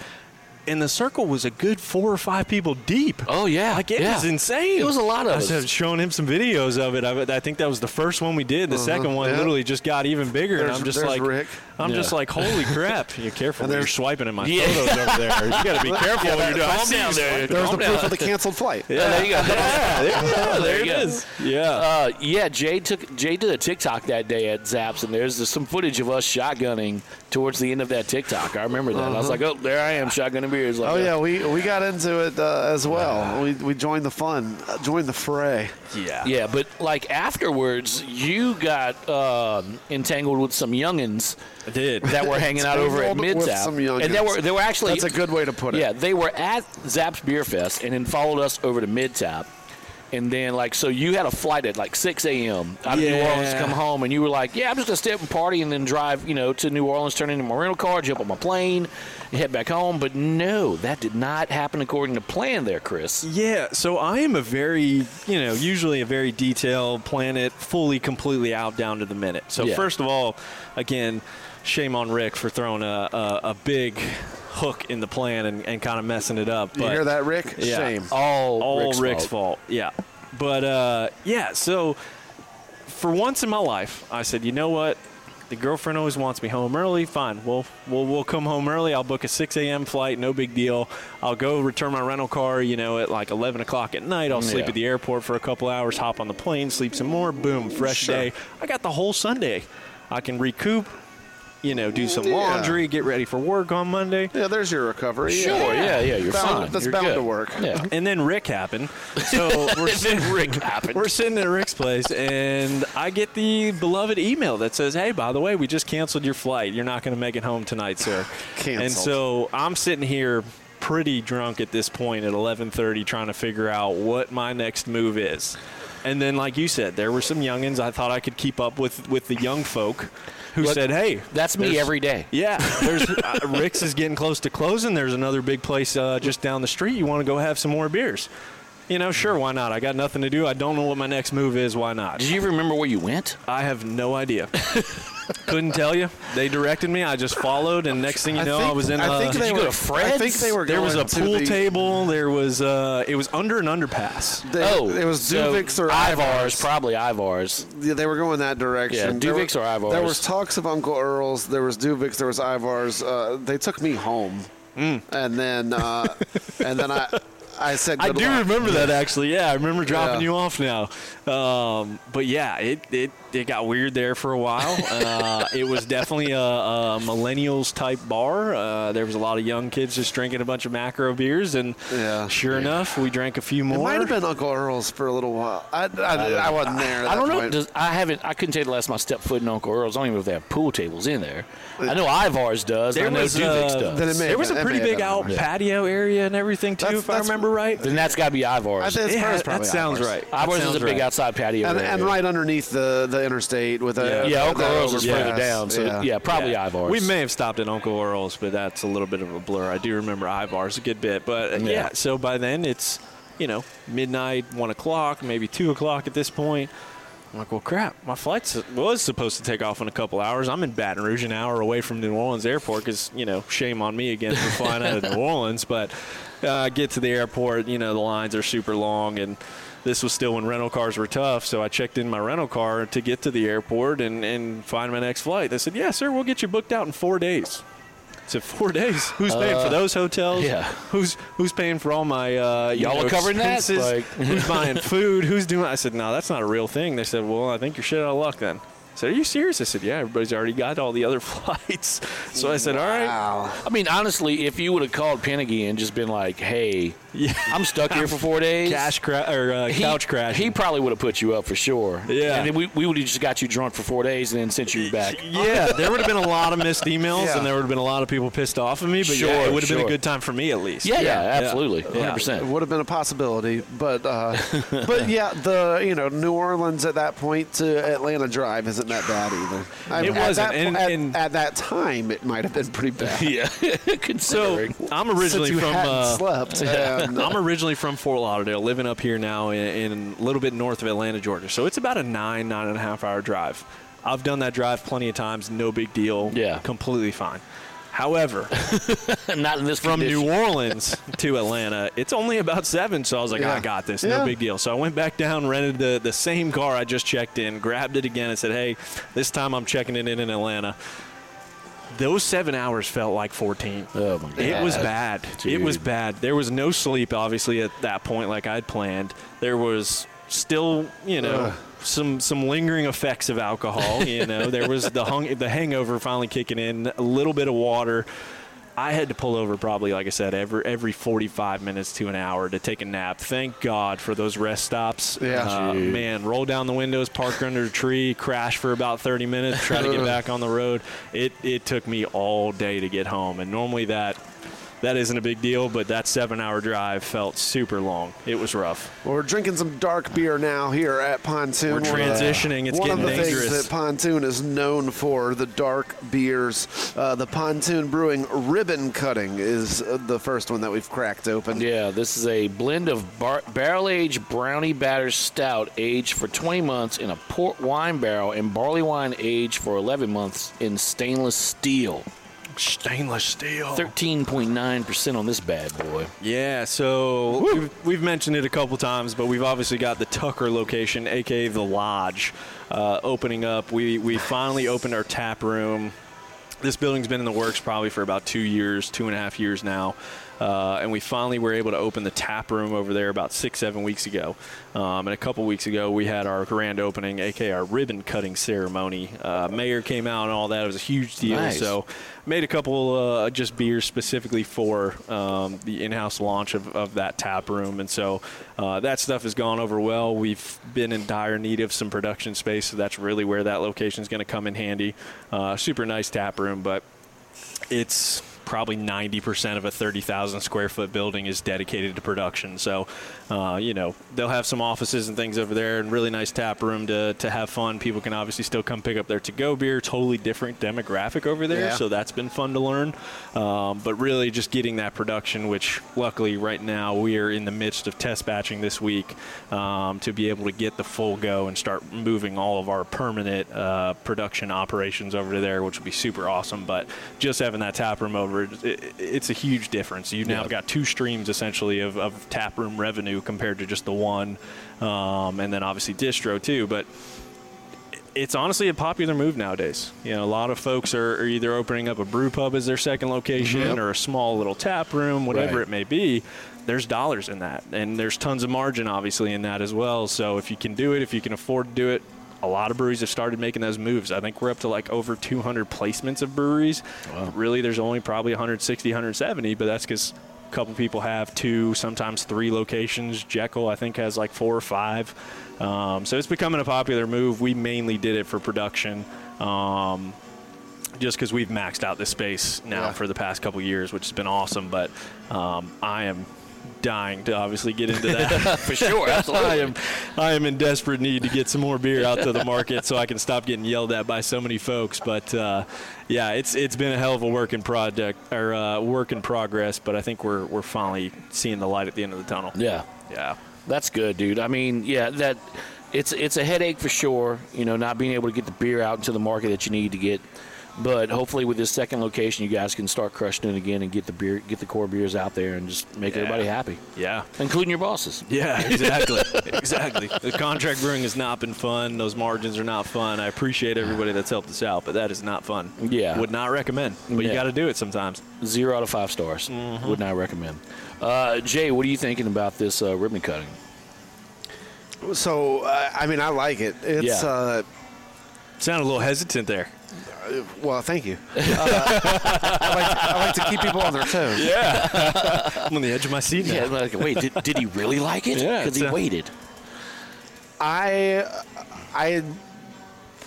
and the circle was a good four or five people deep. Oh, yeah, like it yeah. was insane. It was a lot of I us. was showing him some videos of it. I, I think that was the first one we did. The second one yeah. literally just got even bigger, and I'm just like, Rick. I'm just like, holy crap! You're careful. And when You're swiping in my Yeah. photos over there. You got to be careful when you're doing. Calm down there. There's Calm the down. proof of the canceled flight. Yeah, there you go. Yeah, there, there it you go. is. Yeah. Uh, yeah, Jay took Jay did a TikTok that day at Zapp's, and there's some footage of us shotgunning towards the end of that TikTok. I remember that. I was like, oh, there I am shotgunning beers. Like, Oh uh, yeah, we we got into it uh, as well. We we joined the fun, uh, joined the fray. yeah. Yeah, but like afterwards, you got um, entangled with some youngins I did. that were hanging out over at Mid some and they were they were actually That's a good way to put it. Yeah, they were at Zapp's Beer Fest and then followed us over to Mid Tap. And then, like, so you had a flight at like 6 a.m. out of New Yeah. Orleans to come home, and you were like, "Yeah, I'm just gonna stay up and party, and then drive, you know, to New Orleans, turn into my rental car, jump on my plane, and head back home." But no, that did not happen according to plan, there, Kris. Yeah, so I am a very, you know, usually a very detailed, plan it fully, completely out down to the minute. So Yeah. first of all, again, shame on Rick for throwing a, a, a big hook in the plan and, and kind of messing it up. You hear that, Rick? Yeah. Shame. All, all Rick's, Rick's, fault. fault. Yeah, but uh, yeah. So for once in my life, I said, you know what? The girlfriend always wants me home early. Fine, we'll we'll we'll come home early. I'll book a 6 a.m. flight. No big deal. I'll go return my rental car. You know, at like 11 o'clock at night. I'll sleep Yeah. at the airport for a couple hours. Hop on the plane, sleep some more. Boom, fresh Sure. day. I got the whole Sunday. I can recoup. You know, do some Yeah. laundry, get ready for work on Monday. Yeah, there's your recovery. Sure, yeah, oh, yeah, you're Bound- fine. That's You're bound good. to work. Yeah. And then Rick happened. So we're and then Rick happened. We're sitting at Rick's place, and I get the beloved email that says, "Hey, by the way, we just canceled your flight. You're not going to make it home tonight, sir." Canceled. And so I'm sitting here, pretty drunk at this point at 11:30, trying to figure out what my next move is. And then, like you said, there were some youngins. I thought I could keep up with with the young folk, who Look, said, "Hey, That's me every day. yeah, there's uh, Rick's is getting close to closing. There's another big place uh, just down the street. You want to go have some more beers? You know, sure, why not? I got nothing to do. I don't know what my next move is. Why not? Did you remember where you went? I have no idea. Couldn't tell you. They directed me. I just followed, and next thing you know, I, think- was in. I think Did they you were, go to Fred's? I think they were. there was a to pool the- table. There was. Uh, it was under an underpass. They, oh, it was so Duvix or Ivar's, probably Ivar's. Yeah, they were going that direction. Yeah, There Duvix or Ivar's. There was talks of Uncle Earl's. There was Duvix. There was Ivar's. Uh, they took me home, and then uh, and then I I said. I do luck. remember that actually. Yeah, I remember dropping Yeah. you off now. Um, but yeah, it, it it got weird there for a while. Uh, it was definitely a, a millennials type bar. Uh, there was a lot of young kids just drinking a bunch of macro beers, and Yeah. sure enough, we drank a few more. It might have been Uncle Earl's for a little while. I, I, I, wasn't there. At I don't that know. Does, I haven't. I couldn't tell you the last time I stepped foot in Uncle Earl's. I don't even know if they have pool tables in there. I know Ivar's does. There I know was, Duvix uh, does. Then it may there was a been- it pretty big been out Ivar's. patio area and everything too, That's- if I remember right. then that's got to be I Ivar's. think it's Yeah, probably that sounds Ivar's. right. That Ivar's is sounds a big right. outside patio. And, area. and right underneath the, the interstate with a Yeah. Yeah, Uncle Earl's is further down. So yeah, probably Yeah. Ivar's. We may have stopped at Uncle Earl's, but that's a little bit of a blur. I do remember Ivar's a good bit, but uh, yeah. Yeah. So by then it's you know midnight, one o'clock, maybe two o'clock at this point. I'm like, well, crap. My flight was supposed to take off in a couple hours. I'm in Baton Rouge, an hour away from New Orleans Airport, because you know, shame on me again for flying out of New Orleans. But uh, get to the airport, you know, the lines are super long, and this was still when rental cars were tough. So I checked in my rental car to get to the airport and, and find my next flight. They said, yeah, sir, we'll get you booked out in four days. I said, four days? Who's paying for those hotels? yeah. Who's who's paying for all my uh, you Y'all know, are covering that? Like- who's buying food? Who's doing? I said, no, that's not a real thing. They said, well, I think you're shit out of luck then. I said, are you serious? I said, yeah, everybody's already got all the other flights. So I said, all right. Wow. I mean, honestly, if you would have called Pennigy and just been like, "Hey, Yeah. I'm stuck here for four days," Cash cra- or uh, he- couch crash. He probably would have put you up for sure. Yeah. and then we, we would have just got you drunk for four days and then sent you back. Yeah, there would have been a lot of missed emails, Yeah. and there would have been a lot of people pissed off at me. But yeah, Sure, it would have been a good time for me at least. Yeah, yeah, absolutely, hundred percent. It would have been a possibility, but uh, but yeah, the you know New Orleans at that point to Atlanta Drive isn't that bad either. I It at wasn't, that and- po- at, and- at that time, it might have been pretty bad. Yeah, So considering. I'm originally Since you from. hadn't Uh, slept. and- I'm originally from Fort Lauderdale, living up here now in, in a little bit north of Atlanta, Georgia. So it's about a nine, nine and a half hour drive. I've done that drive plenty of times, no big deal. Yeah. Completely fine. However, Not in this from condition. New Orleans to Atlanta, it's only about seven. So I was like, Yeah. I got this, Yeah. no big deal. So I went back down, rented the, the same car I just checked in, grabbed it again, and said, hey, this time I'm checking it in in Atlanta. Those seven hours felt like 14. Oh, my God. It was bad. It was bad. There was no sleep, obviously, at that point, like I'd planned. There was still, you know, some some lingering effects of alcohol. You know, there was the hung, the hangover finally kicking in. A little bit of water. I had to pull over probably, like I said, every every 45 minutes to an hour to take a nap. Thank God for those rest stops. Yeah. Uh, man, roll down the windows, park under a tree, crash for about 30 minutes, try to get back on the road. It it took me all day to get home, and normally that that isn't a big deal, but that seven-hour drive felt super long. It was rough. Well, we're drinking some dark beer now here at Pontoon. We're One of the- transitioning. It's one getting of the dangerous. things that Pontoon is known for, the dark beers. Uh, the Pontoon Brewing Ribbon Cutting is uh, the first one that we've cracked open. Yeah, this is a blend of bar- barrel aged brownie batter stout aged for 20 months in a port wine barrel and barley wine aged for 11 months in stainless steel. Stainless steel. 13.9% on this bad boy. Yeah, so we've, we've mentioned it a couple times, but we've obviously got the Tucker location, aka the Lodge, uh, opening up. We we finally opened our tap room. This building's been in the works probably for about two years, two and a half years now. Uh, and we finally were able to open the tap room over there about six, seven weeks ago. Um, and a couple weeks ago, we had our grand opening, aka our ribbon cutting ceremony. Uh, mayor came out and all that. It was a huge deal. Nice. So made a couple uh, just beers specifically for um, the in-house launch of, of that tap room and so uh, that stuff has gone over well we've been in dire need of some production space so that's really where that location is going to come in handy uh, super nice tap room but it's probably 90% of a 30,000 square foot building is dedicated to production. So, uh, you know, they'll have some offices and things over there and really nice tap room to, to have fun. People can obviously still come pick up their to go beer. Totally different demographic over there. Yeah. So that's been fun to learn. Um, but really just getting that production, which luckily right now we are in the midst of test batching this week um, to be able to get the full go and start moving all of our permanent uh, production operations over to there, which will be super awesome. But just having that tap room over, it, it's a huge difference. You've now Yeah. got two streams essentially of, of tap room revenue compared to just the one, um, and then obviously distro too. But it's honestly a popular move nowadays. You know, a lot of folks are, are either opening up a brew pub as their second location or a small little tap room, whatever Right. it may be. There's dollars in that, and there's tons of margin obviously in that as well. So if you can do it, if you can afford to do it, a lot of breweries have started making those moves. I think we're up to like over 200 placements of breweries. Really, there's only probably 160, 170, but that's because a couple people have two, sometimes three locations. Jekyll, I think, has like four or five. Um, so it's becoming a popular move. We mainly did it for production. Um, just because we've maxed out this space now Yeah. for the past couple years, which has been awesome. But um, I am dying to obviously get into that. For sure, I am, I am in desperate need to get some more beer out to the market so I can stop getting yelled at by so many folks. But uh, yeah, it's it's been a hell of a work in project or uh, work in progress. But I think we're we're finally seeing the light at the end of the tunnel. Yeah. Yeah. That's good, dude. I mean, yeah, that it's it's a headache for sure. You know, not being able to get the beer out into the market that you need to get. But hopefully, with this second location, you guys can start crushing it again and get the beer, get the core beers out there, and just make Yeah. everybody happy, Yeah. including your bosses. Yeah, exactly. exactly. The contract brewing has not been fun. Those margins are not fun. I appreciate everybody that's helped us out, but that is not fun. Yeah. Would not recommend. But you got to do it sometimes. Zero out of five stars. Mm-hmm. Would not recommend. Uh, Jay, what are you thinking about this uh, ribbon cutting? So, uh, I mean, I like it. It's, Yeah. uh, Sound a little hesitant there. Well, thank you. Uh, I, like to, I like to keep people on their toes. Yeah. I'm on the edge of my seat now. Yeah, like, wait, did, did he really like it? Yeah, because he a- waited. I, I,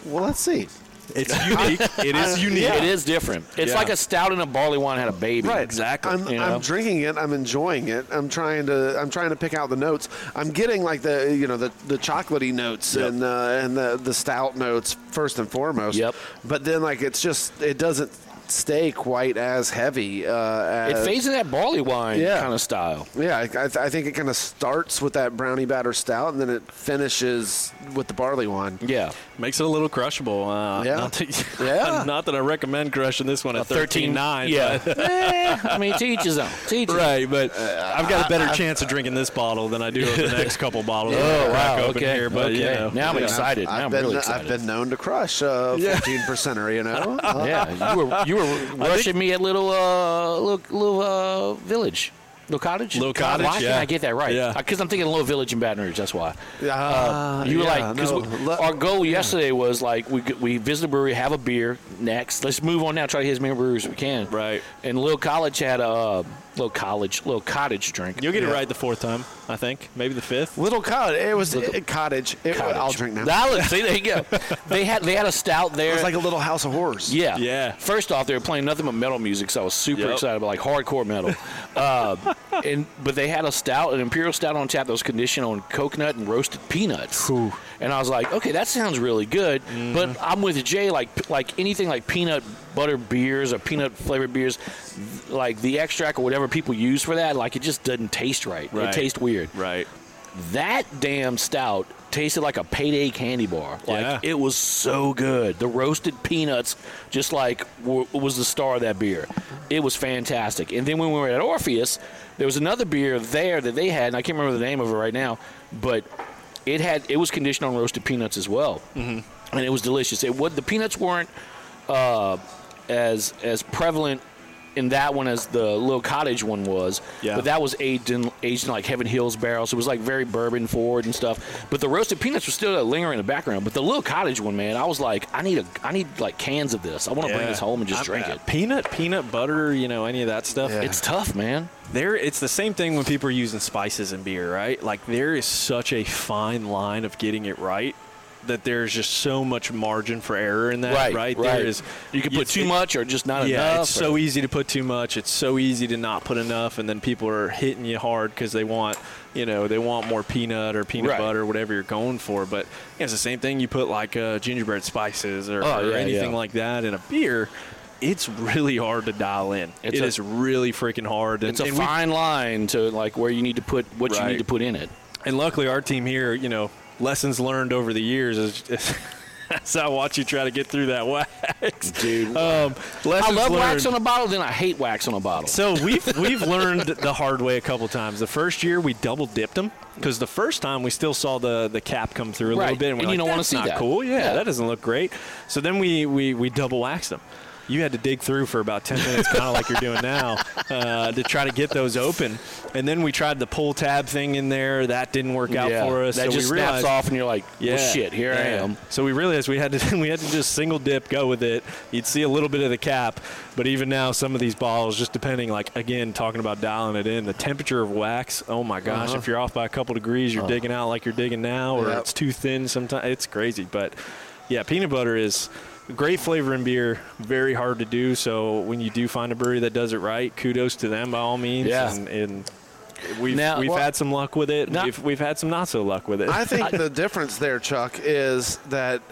well, let's see. It's unique. It is unique. It is different. It's Yeah. like a stout and a barley wine had a baby. Right, Exactly. I'm, You know? I'm drinking it. I'm enjoying it. I'm trying to. I'm trying to pick out the notes. I'm getting like the you know the the chocolatey notes Yep. and uh, and the the stout notes first and foremost. Yep. But then like it's just it doesn't. Stay quite as heavy. Uh, It fades in that barley wine Yeah. kind of style. Yeah, I, I, th- I think it kind of starts with that brownie batter stout, and then it finishes with the barley wine. Yeah. Makes it a little crushable. Uh, Yeah. Not that, Yeah. not that I recommend crushing this one at 13.9. Yeah. Eh, I mean, to each his own. To each his own. Right, but I've got a better chance of drinking this bottle than I do of the next couple bottles. Oh, I'm crack wow. open Okay. Here, but okay. you know, now I'm yeah. excited. Now I've I'm been really I've been known to crush a fourteen percenter. You know. Uh, yeah, you were you were rushing me at little uh little little uh village. Little cottage? Little Cottage, Why can't. I get that right? Yeah. Because I'm thinking Little Village in Baton Rouge. That's why. Uh, you were yeah, like, because no, our goal yesterday was like we we visit the brewery, have a beer. Next, let's move on now. Try to hit as many breweries as we can. Right. And Little College had a uh, little college, little cottage drink. You'll get it right the fourth time, I think. Maybe the fifth. Little cottage. It was a cottage. It, Cottage. I'll drink now. That was, see, there you go. they had they had a stout there. It was like a little house of horrors. Yeah. Yeah. First off, they were playing nothing but metal music, so I was super Yep. excited about like hardcore metal. uh, and but they had a stout, an imperial stout on tap that was conditioned on coconut and roasted peanuts. And I was like, okay, that sounds really good. But I'm with Jay, like like anything like peanut butter beers or peanut flavored beers, like the extract or whatever people use for that, like it just doesn't taste right. It tastes weird. Right. That damn stout tasted like a payday candy bar. Like Yeah. it was so good. The roasted peanuts, just like w- was the star of that beer. It was fantastic. And then when we were at Orpheus, there was another beer there that they had, and I can't remember the name of it right now, but it had it was conditioned on roasted peanuts as well, mm-hmm. and it was delicious. It would the peanuts weren't uh, as as prevalent in that one as the little cottage one was. Yeah. But that was aged in aged in like Heaven Hills barrels. So it was like very bourbon forward and stuff. But the roasted peanuts were still lingering in the background. But the little cottage one, man, I was like, I need a I need like cans of this. I want to bring this home and just I'm- drink uh, it. Peanut, peanut butter, you know, any of that stuff. Yeah. It's tough, man. There, it's the same thing when people are using spices in beer, right? Like there is such a fine line of getting it right that there's just so much margin for error in that, Right, right? right. There is. You can put it's- too it- much or just not yeah, enough. it's so easy to put too much. It's so easy to not put enough, and then people are hitting you hard because they want, you know, they want more peanut or peanut Right. butter, whatever you're going for. But yeah, it's the same thing. You put like uh, gingerbread spices or, Oh, or yeah, anything yeah. like that in a beer. It's really hard to dial in. It's It a- is really freaking hard. And, It's a and we- fine line to like where you need to put what you need to put in it. and luckily, our team here, you know, lessons learned over the years is. is As I watch you try to get through that wax, Dude. Um, I love learned. wax on a bottle, then I hate wax on a bottle. So we've we've learned the hard way a couple times. The first year we double dipped them because the first time we still saw the the cap come through a little bit, and, And we're you like, don't wanna "That's see not that." Cool, yeah, Yeah. that doesn't look great. So then we we we double waxed them. You had to dig through for about ten minutes, kind of like you're doing now, uh, to try to get those open. And then we tried the pull tab thing in there. That didn't work out Yeah. for us. That so just we snaps off, and you're like, yeah. well, shit, here I am. So we realized we had to we had to just single dip, go with it. You'd see a little bit of the cap, but even now, some of these bottles, just depending, like again, talking about dialing it in, the temperature of wax. Oh my gosh, Uh-huh. if you're off by a couple degrees, you're digging out like you're digging now, or Yep. it's too thin. Sometimes it's crazy, but yeah, peanut butter is. A Great flavor in beer, very hard to do. So when you do find a brewery that does it right, kudos to them by all means. Yeah. And, and we've Now- we've well- had some luck with it. Now- we've, we've had some not so luck with it. I think the difference there, Chuck, is that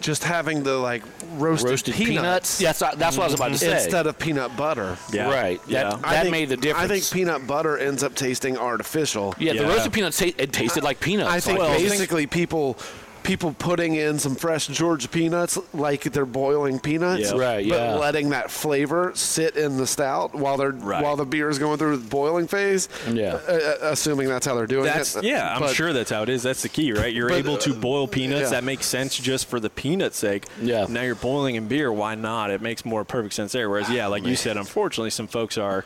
just having the like roasted, Roasted peanuts. Yes, I- that's what I was about to mm-hmm. say. instead of peanut butter. Yeah. Right. Yeah. That, that think- made the difference. I think peanut butter ends up tasting artificial. Yeah, the roasted peanuts, ta- it tasted like peanuts. I think Like, basically people people putting in some fresh Georgia peanuts like they're boiling peanuts, Yeah. Right, But yeah. letting that flavor sit in the stout while they're Right. while the beer is going through the boiling phase. Yeah. uh, uh, assuming that's how they're doing That's it. yeah, I'm But- sure that's how it is. That's the key, right? You're But, able to uh, boil peanuts. yeah. That makes sense just for the peanut sake. Yeah. Now you're boiling in beer. Why not? It makes more perfect sense there. Whereas, yeah, like you said, unfortunately, some folks are.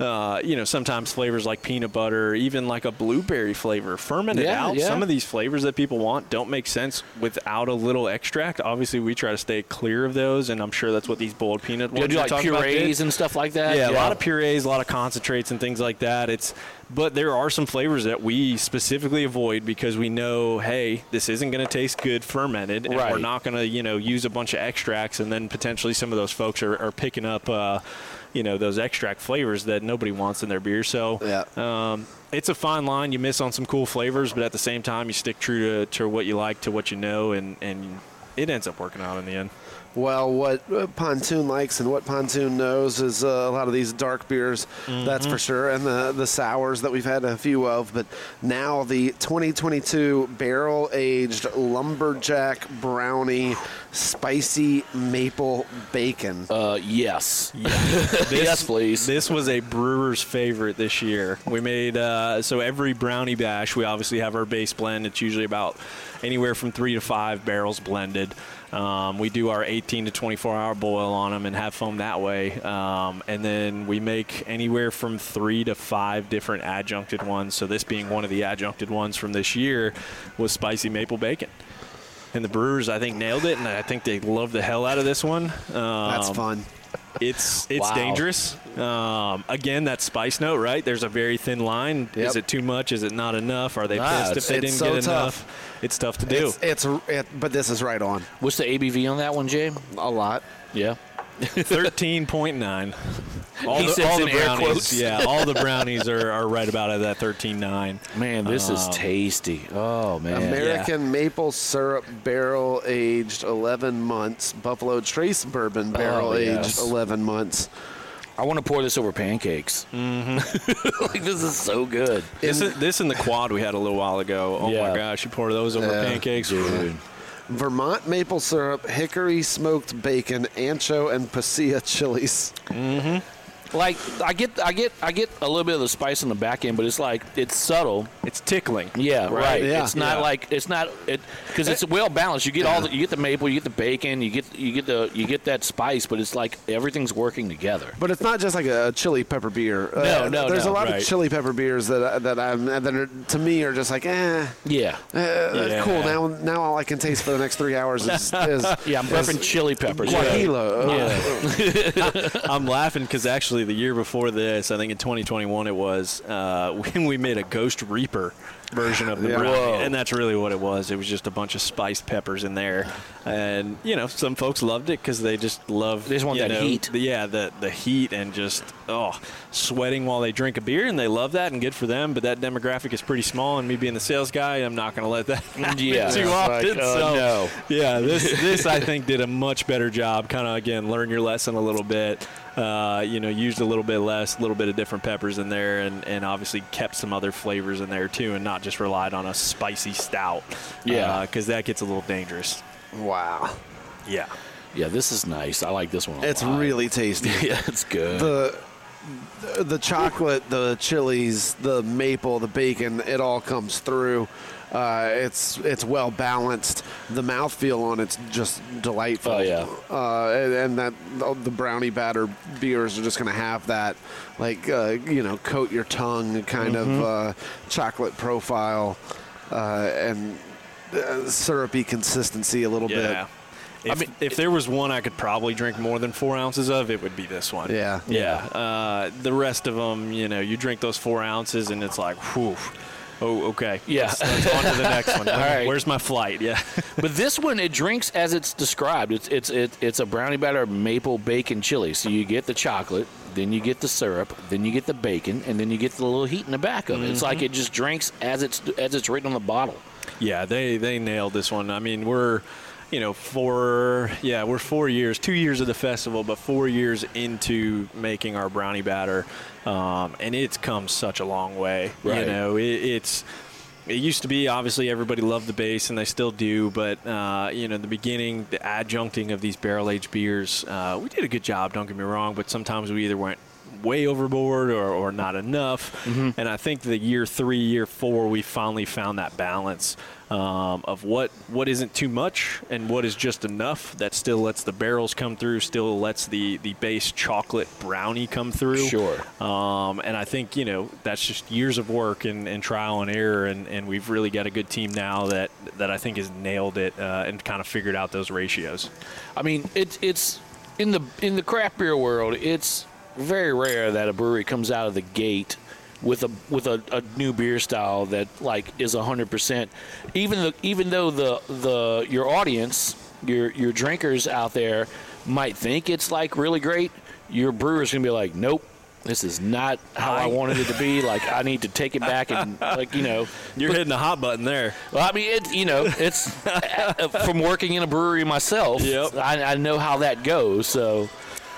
Uh, you know, sometimes flavors like peanut butter, even like a blueberry flavor, fermented Yeah, out. yeah. Some of these flavors that people want don't make sense without a little extract. Obviously, we try to stay clear of those, and I'm sure that's what these boiled peanut ones do like purees and stuff like that. Yeah, a lot of purees, a lot of concentrates and things like that. It's but there are some flavors that we specifically avoid because we know, hey, this isn't going to taste good fermented, and we're not going to, you know, use a bunch of extracts, and then potentially some of those folks are, are picking up, uh, you know, those extract flavors that nobody wants in their beer. So Yeah. um, it's a fine line. You miss on some cool flavors, but at the same time, you stick true to, to what you like, to what you know, and and it ends up working out in the end. Well, what Pontoon likes and what Pontoon knows is uh, a lot of these dark beers, that's for sure, and the, the sours that we've had a few of. But now the 2022 barrel aged lumberjack brownie spicy maple bacon. Uh, yes. This, yes, please. This was a brewer's favorite this year. We made uh, so every brownie bash. We obviously have our base blend. It's usually about anywhere from three to five barrels blended. Um, we do our 18 to 24 hour boil on them and have foam that way. Um, and then we make anywhere from three to five different adjuncted ones. So this being one of the adjuncted ones from this year was spicy maple bacon. And the brewers, I think, nailed it, and I think they love the hell out of this one. Um, That's fun. it's it's Wow. dangerous. Um, again, that spice note, right? There's a very thin line. Is it too much? Is it not enough? Are they Ah, pissed if it's- they it's didn't so get tough. enough? It's tough to do. It's, it's it, but this is right on What's the ABV on that one, Jay? a lot. Yeah. Thirteen point nine. All He the, all the brownies, yeah, all the brownies are, are right about at that thirteen nine. Man, this is tasty. Oh man. American maple syrup barrel aged 11 months. Buffalo Trace bourbon barrel Oh, aged yes. 11 months. I want to pour this over pancakes. Mm-hmm. like this is so good. This, is, this in the quad we had a little while ago. Oh Yeah. my gosh, you pour those over Yeah. pancakes. Dude. Vermont maple syrup, hickory smoked bacon, ancho, and pasilla chilies. Mm-hmm. Like I get, I get, I get a little bit of the spice on the back end, but it's like it's subtle. It's tickling. Yeah, right. Yeah. It's not Yeah. like it's not it because it's well balanced. You get all the, you get the maple, you get the bacon, you get you get the you get that spice, but it's like everything's working together. But it's not just like a chili pepper beer. Uh, No, no, There's no, a lot right. of chili pepper beers that that I'm that are, to me are just like eh, Yeah, uh, Yeah. cool. Now now all I can taste for the next three hours is, is yeah. I'm is prepping chili peppers. guajillo. Yeah. I'm laughing because actually the year before this, I think in 2021 it was, uh, when we made a Ghost Reaper version of the Yeah. brownie, Whoa. and that's really what it was. It was just a bunch of spiced peppers in there, and you know some folks loved it because they just love They just want that know, heat. the- yeah, the the heat and just oh, sweating while they drink a beer, and they love that and good for them. But that demographic is pretty small, and me being the sales guy, I'm not going to let that happen Yeah. too often. like, oh, so no. yeah, this this I think did a much better job. Kind of again, learn your lesson a little bit. Uh, you know, used a little bit less, a little bit of different peppers in there, and, and obviously kept some other flavors in there too, and not just relied on a spicy stout. Yeah. because that gets a little dangerous. Wow, Yeah, Yeah, this is nice. I like this one. A it's lot. really tasty. yeah, it's good. the the chocolate, the chilies, the maple, the bacon, it all comes through. Uh, it's it's well balanced. The mouthfeel on it's just delightful. Oh, yeah. Uh, and, and that the brownie batter beers are just going to have that, like uh, you know, coat your tongue kind Mm-hmm. of uh, chocolate profile, uh, and uh, syrupy consistency a little yeah. If, mean, if there was one I could probably drink more than four ounces of, it would be this one. bit. Yeah. Yeah. Uh, the rest of them, you know, you drink those four ounces and it's like, whew. Oh, okay. Yeah. Let's, let's on to the next one. All right. Where's my flight? Yeah. But this one, it drinks as it's described. It's it's it, it's a brownie batter maple bacon chili. So you get the chocolate, then you get the syrup, then you get the bacon, and then you get the little heat in the back of it. It's like it just drinks as it's as it's written on the bottle. Yeah, they they nailed this one. I mean, we're you know four yeah we're four years, two years of the festival, but four years into making our brownie batter, um, and it's come such a long way. Right. You know, it, it's. It used to be obviously everybody loved the base, and they still do. But uh, you know, the beginning, the adjuncting of these barrel aged beers, uh, we did a good job. Don't get me wrong, but sometimes we either went way overboard or, or not enough. And I think the year three, year four, we finally found that balance um, of what what isn't too much and what is just enough that still lets the barrels come through, still lets the the base chocolate brownie come through. Sure. Um, and I think you know that's just years of work and, and trial and error, and, and we've really got a good team now that that I think has nailed it uh, and kind of figured out those ratios. I mean, it's it's in the in the craft beer world, it's very rare that a brewery comes out of the gate with a with a, a new beer style that like is hundred percent. Even the even though the the your audience, your your drinkers out there might think it's like really great, your brewer's gonna be like, nope. this is not how I wanted it to be. Like I need to take it back and like you know. You're hitting the hot button there. Well, I mean, it, you know, it's uh, from working in a brewery myself. Yep. I, I know how that goes. So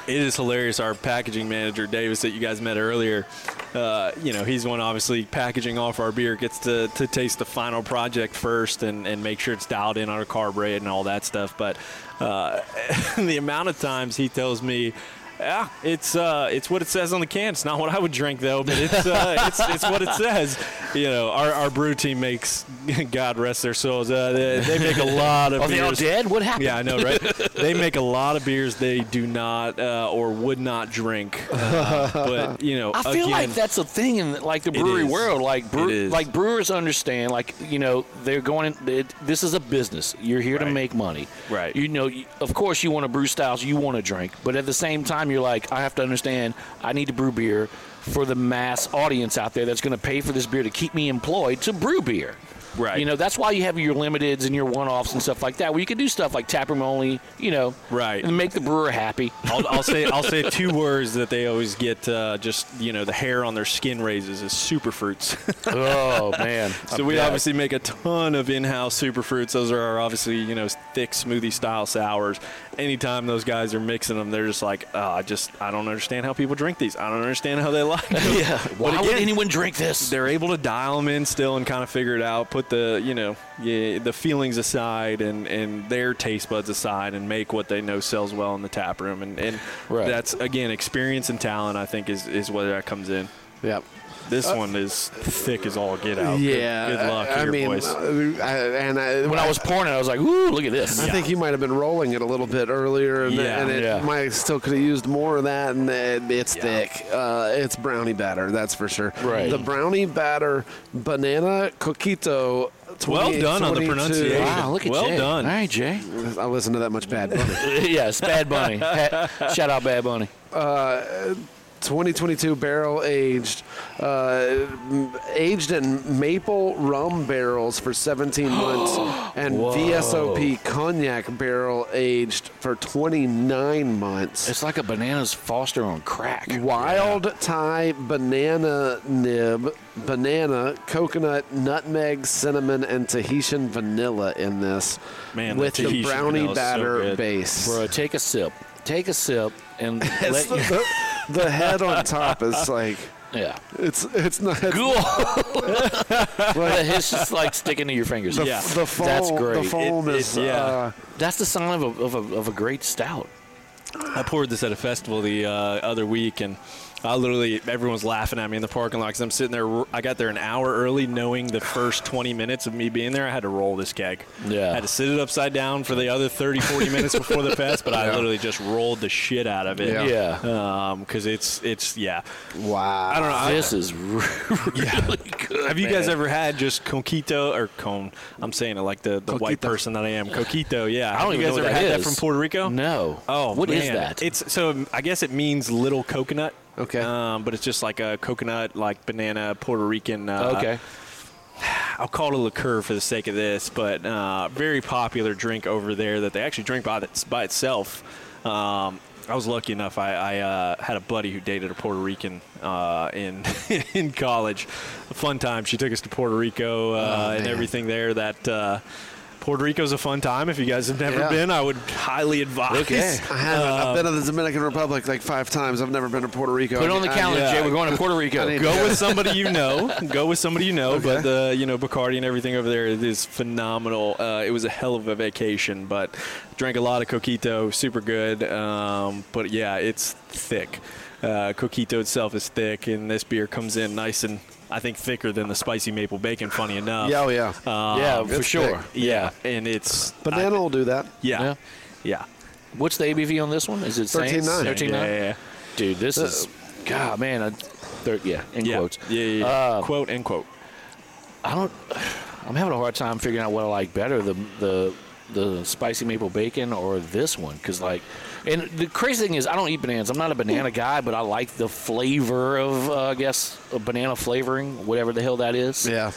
It is hilarious. Our packaging manager, Davis, that you guys met earlier, uh, you know, he's one obviously packaging off our beer, gets to, to taste the final project first and, and make sure it's dialed in on a carb rate and all that stuff. But uh, the amount of times he tells me, yeah, it's uh, it's what it says on the can. It's not what I would drink though, but it's uh, it's, it's what it says. You know, our, our brew team makes God rest their souls. Uh, they, they make a lot of are they all beers. dead? What happened? Yeah, I know, right? they make a lot of beers they do not uh, or would not drink. Uh, but you know, I feel again, like that's a thing in like the brewery world. Like is. like brewers understand. Like you know, they're going. In, it, this is a business. You're here to make money. Right. You know, of course, you want to brew styles you want to drink, but at the same time, you're like, I have to understand. I need to brew beer for the mass audience out there that's going to pay for this beer to keep me employed to brew beer. Right. You know, that's why you have your limiteds and your one-offs and stuff like that, where you can do stuff like taproom only. You know. Right. And make the brewer happy. I'll, I'll say I'll say two words that they always get. Uh, just you know, the hair on their skin raises is super fruits. oh man. so we obviously make a ton of in-house super fruits. Those are our obviously you know thick smoothie style sours. Anytime those guys are mixing them, they're just like, oh, I just I don't understand how people drink these. I don't understand how they like them. Yeah. Why But would anyone drink this? they're able to dial them in still and kind of figure it out. Put the you know yeah, the feelings aside and, and their taste buds aside and make what they know sells well in the tap room. And, and Right. that's again experience and talent. I think is is where that comes in. Yep. This one is thick as all get out. Yeah. Good, luck I here, mean, boys. uh, I, and I, when I was pouring it, I was like, "Ooh, look at this!" I think you might have been rolling it a little bit earlier, and, Yeah. and it Yeah. might still could have used more of that. And it, it's thick. Uh, it's brownie batter, that's for sure. Right. The brownie batter banana coquito. well done on the pronunciation. Wow, look at Well Jay. done. All right, Jay. I listen to that much bad. Bunny. yes, Bad Bunny. Shout out Bad Bunny. 2022 barrel aged, uh, aged in maple rum barrels for 17 months, and VSOP cognac barrel aged for 29 months. It's like a bananas Foster on crack. Wild Thai banana nib, banana, coconut, nutmeg, cinnamon, and Tahitian vanilla in this. Man, with the Tahitian brownie vanilla's so batter base. Bro, take a sip. Take a sip and let the, your, the, the head on top is like yeah. it's it's not Cool. it's just like sticking to your fingers. Yeah. the foam. That's great. The foam It- is it- yeah. uh, That's the sign of a, of a, of a great stout. I poured this at a festival the uh, other week, and I literally everyone's laughing at me in the parking lot because I'm sitting there. I got there an hour early, knowing the first 20 minutes of me being there, I had to roll this keg. Yeah. I had to sit it upside down for the other 30, 40 minutes before the fest, but I literally just rolled the shit out of it. Yeah. Yeah. Um, because it's it's yeah. wow. I don't know. I- This is really good. Have you guys ever had just coquito or con? I'm saying it like the, the white person that I am. Coquito, yeah. I don't Have even you guys know ever that had is. that from Puerto Rico? No. Oh, what is man. that? It's so I guess it means little coconut. Okay. Um, but it's just like a coconut, like banana Puerto Rican. Uh, okay. I'll call it a liqueur for the sake of this, but uh, very popular drink over there that they actually drink by its, by itself. Um, I was lucky enough. I, I uh, had a buddy who dated a Puerto Rican uh, in in college. A fun time. She took us to Puerto Rico uh, and everything there. That uh, Puerto Rico's a fun time. If you guys have never Yeah. been, I would highly advise. Okay. I haven't. Um, I've been to the Dominican Republic like five times. I've never been to Puerto Rico. Put it on the I- calendar, yeah. Jay. We're going to Puerto Rico. Go with somebody you know. Go with somebody you know. Okay. But the you know Bacardi and everything over there is phenomenal. Uh, it was a hell of a vacation, but drank a lot of coquito, super good. Um, but yeah, it's thick. Uh, coquito itself is thick, and this beer comes in nice and I think thicker than the spicy maple bacon. Funny enough. Yeah, oh yeah. Um, yeah, for sure. thick. yeah, and it's Banana I- will do that. yeah, Yeah. yeah, What's the ABV on this one? Is it 13.9. Thirteen yeah, yeah, yeah. Dude, this is God, man. I, thir- yeah, in Yeah. quotes. Yeah, yeah, yeah. Uh, quote and quote. I don't. I'm having a hard time figuring out what I like better the the the spicy maple bacon or this one because like, and the crazy thing is I don't eat bananas. I'm not a banana guy, but I like the flavor of uh, I guess a banana flavoring, whatever the hell that is. Yeah.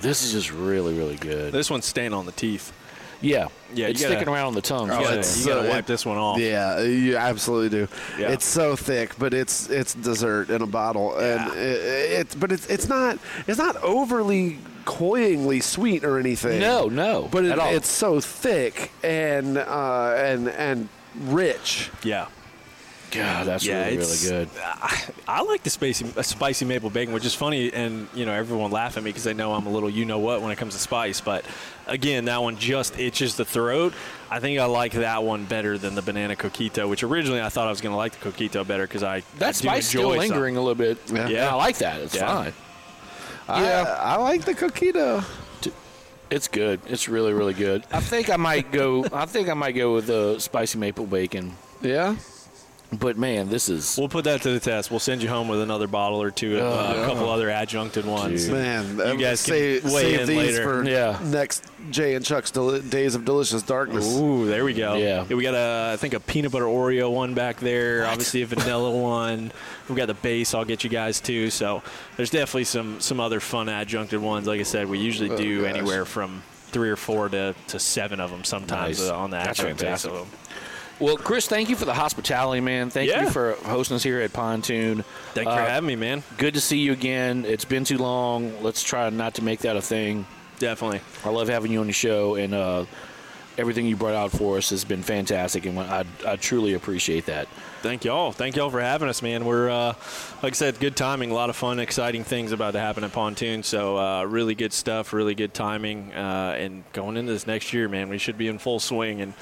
This is just really really good. This one's staying on the teeth. Yeah, Yeah, it's you gotta- sticking around on the tongue. You for gotta, you gotta wipe it- this one off. Yeah, you absolutely do. Yeah. It's so thick, but it's it's dessert in a bottle, and Yeah. it, it's but it's it's not it's not overly cloyingly sweet or anything. No, no, but it, at all. it's so thick and uh, and and rich. Yeah. God, that's Yeah, really, really good. I, I like the spicy, uh, spicy maple bacon, which is funny, and you know everyone laugh at me because they know I'm a little you know what when it comes to spice. But again, that one just itches the throat. I think I like that one better than the banana coquito, which originally I thought I was going to like the coquito better because I That I do spice still enjoy some. lingering a little bit. Yeah. Yeah, I like that. It's Yeah. fine. Yeah, I, like the coquito. It's good. It's really, really good. I think I might go. I think I might go with the spicy maple bacon. Yeah, But man, this is We'll put that to the test. We'll send you home with another bottle or two, of, uh, a couple other adjuncted ones. man. You uh, guys can save, weigh save in these later. for Yeah. next Jay and Chuck's Del- Days of Delicious Darkness. Ooh, there we go. Yeah. we got a, I think a peanut butter Oreo one back there. Obviously a vanilla one. We've got the base. I'll get you guys too. So there's definitely some some other fun adjuncted ones. Like I said, we usually do gosh. anywhere from three or four to, to seven of them sometimes Nice. uh, on the That's adjunct base. fantastic. Well, Kris. Thank you for the hospitality, man. Thank Yeah. you for hosting us here at Pontoon. thank you for Uh, having me, man. Good to see you again. It's been too long. Let's try not to make that a thing. Definitely. I love having you on the show, and uh, everything you brought out for us has been fantastic, and I, I truly appreciate that. Thank y'all. Thank y'all for having us, man. We're, uh, like I said, good timing. A lot of fun, exciting things about to happen at Pontoon. So, uh, really good stuff, really good timing. Uh, and going into this next year, man, we should be in full swing. And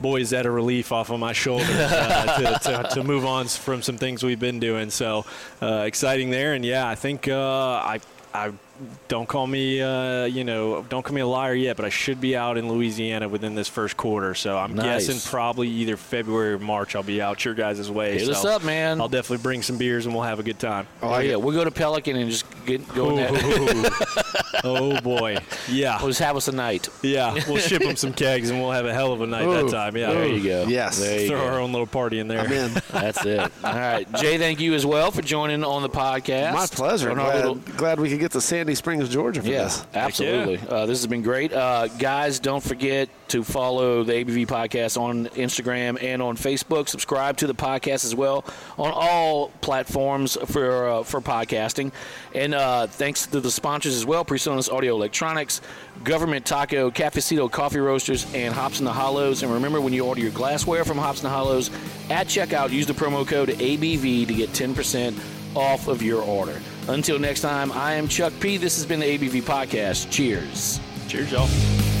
boy, is that a relief off of my shoulders uh, to, to, to move on from some things we've been doing. So, uh, exciting there. And yeah, I think uh, I, I don't call me, uh, you know, don't call me a liar yet, but I should be out in Louisiana within this first quarter. So I'm Nice. guessing probably either February or March I'll be out your guys' way. Hit so us up, man. I'll definitely bring some beers and we'll have a good time. Oh, yeah, we'll go to Pelican and just get go in that. oh boy, yeah, We'll just have us a night. yeah. We'll ship them some kegs and we'll have a hell of a night that time. Yeah, There you go. Yes. There you Throw go. our own little party in there. I'm in. That's it. All right, Jay. Thank you as well for joining on the podcast. My pleasure. Glad, little- glad we could get to Sandy Springs, Georgia for Yeah, this. absolutely. Uh, this has been great. Uh, guys, don't forget to follow the ABV podcast on Instagram and on Facebook. Subscribe to the podcast as well on all platforms for uh, for podcasting. And uh, thanks to the sponsors as well PreSonus Audio Electronics, Government Taco, Cafecito Coffee Roasters, and Hops in the Hollows. And remember, when you order your glassware from Hops in the Hollows, at checkout, use the promo code ABV to get 10% off of your order. Until next time, I am Chuck P. This has been the ABV Podcast. Cheers. Cheers, y'all.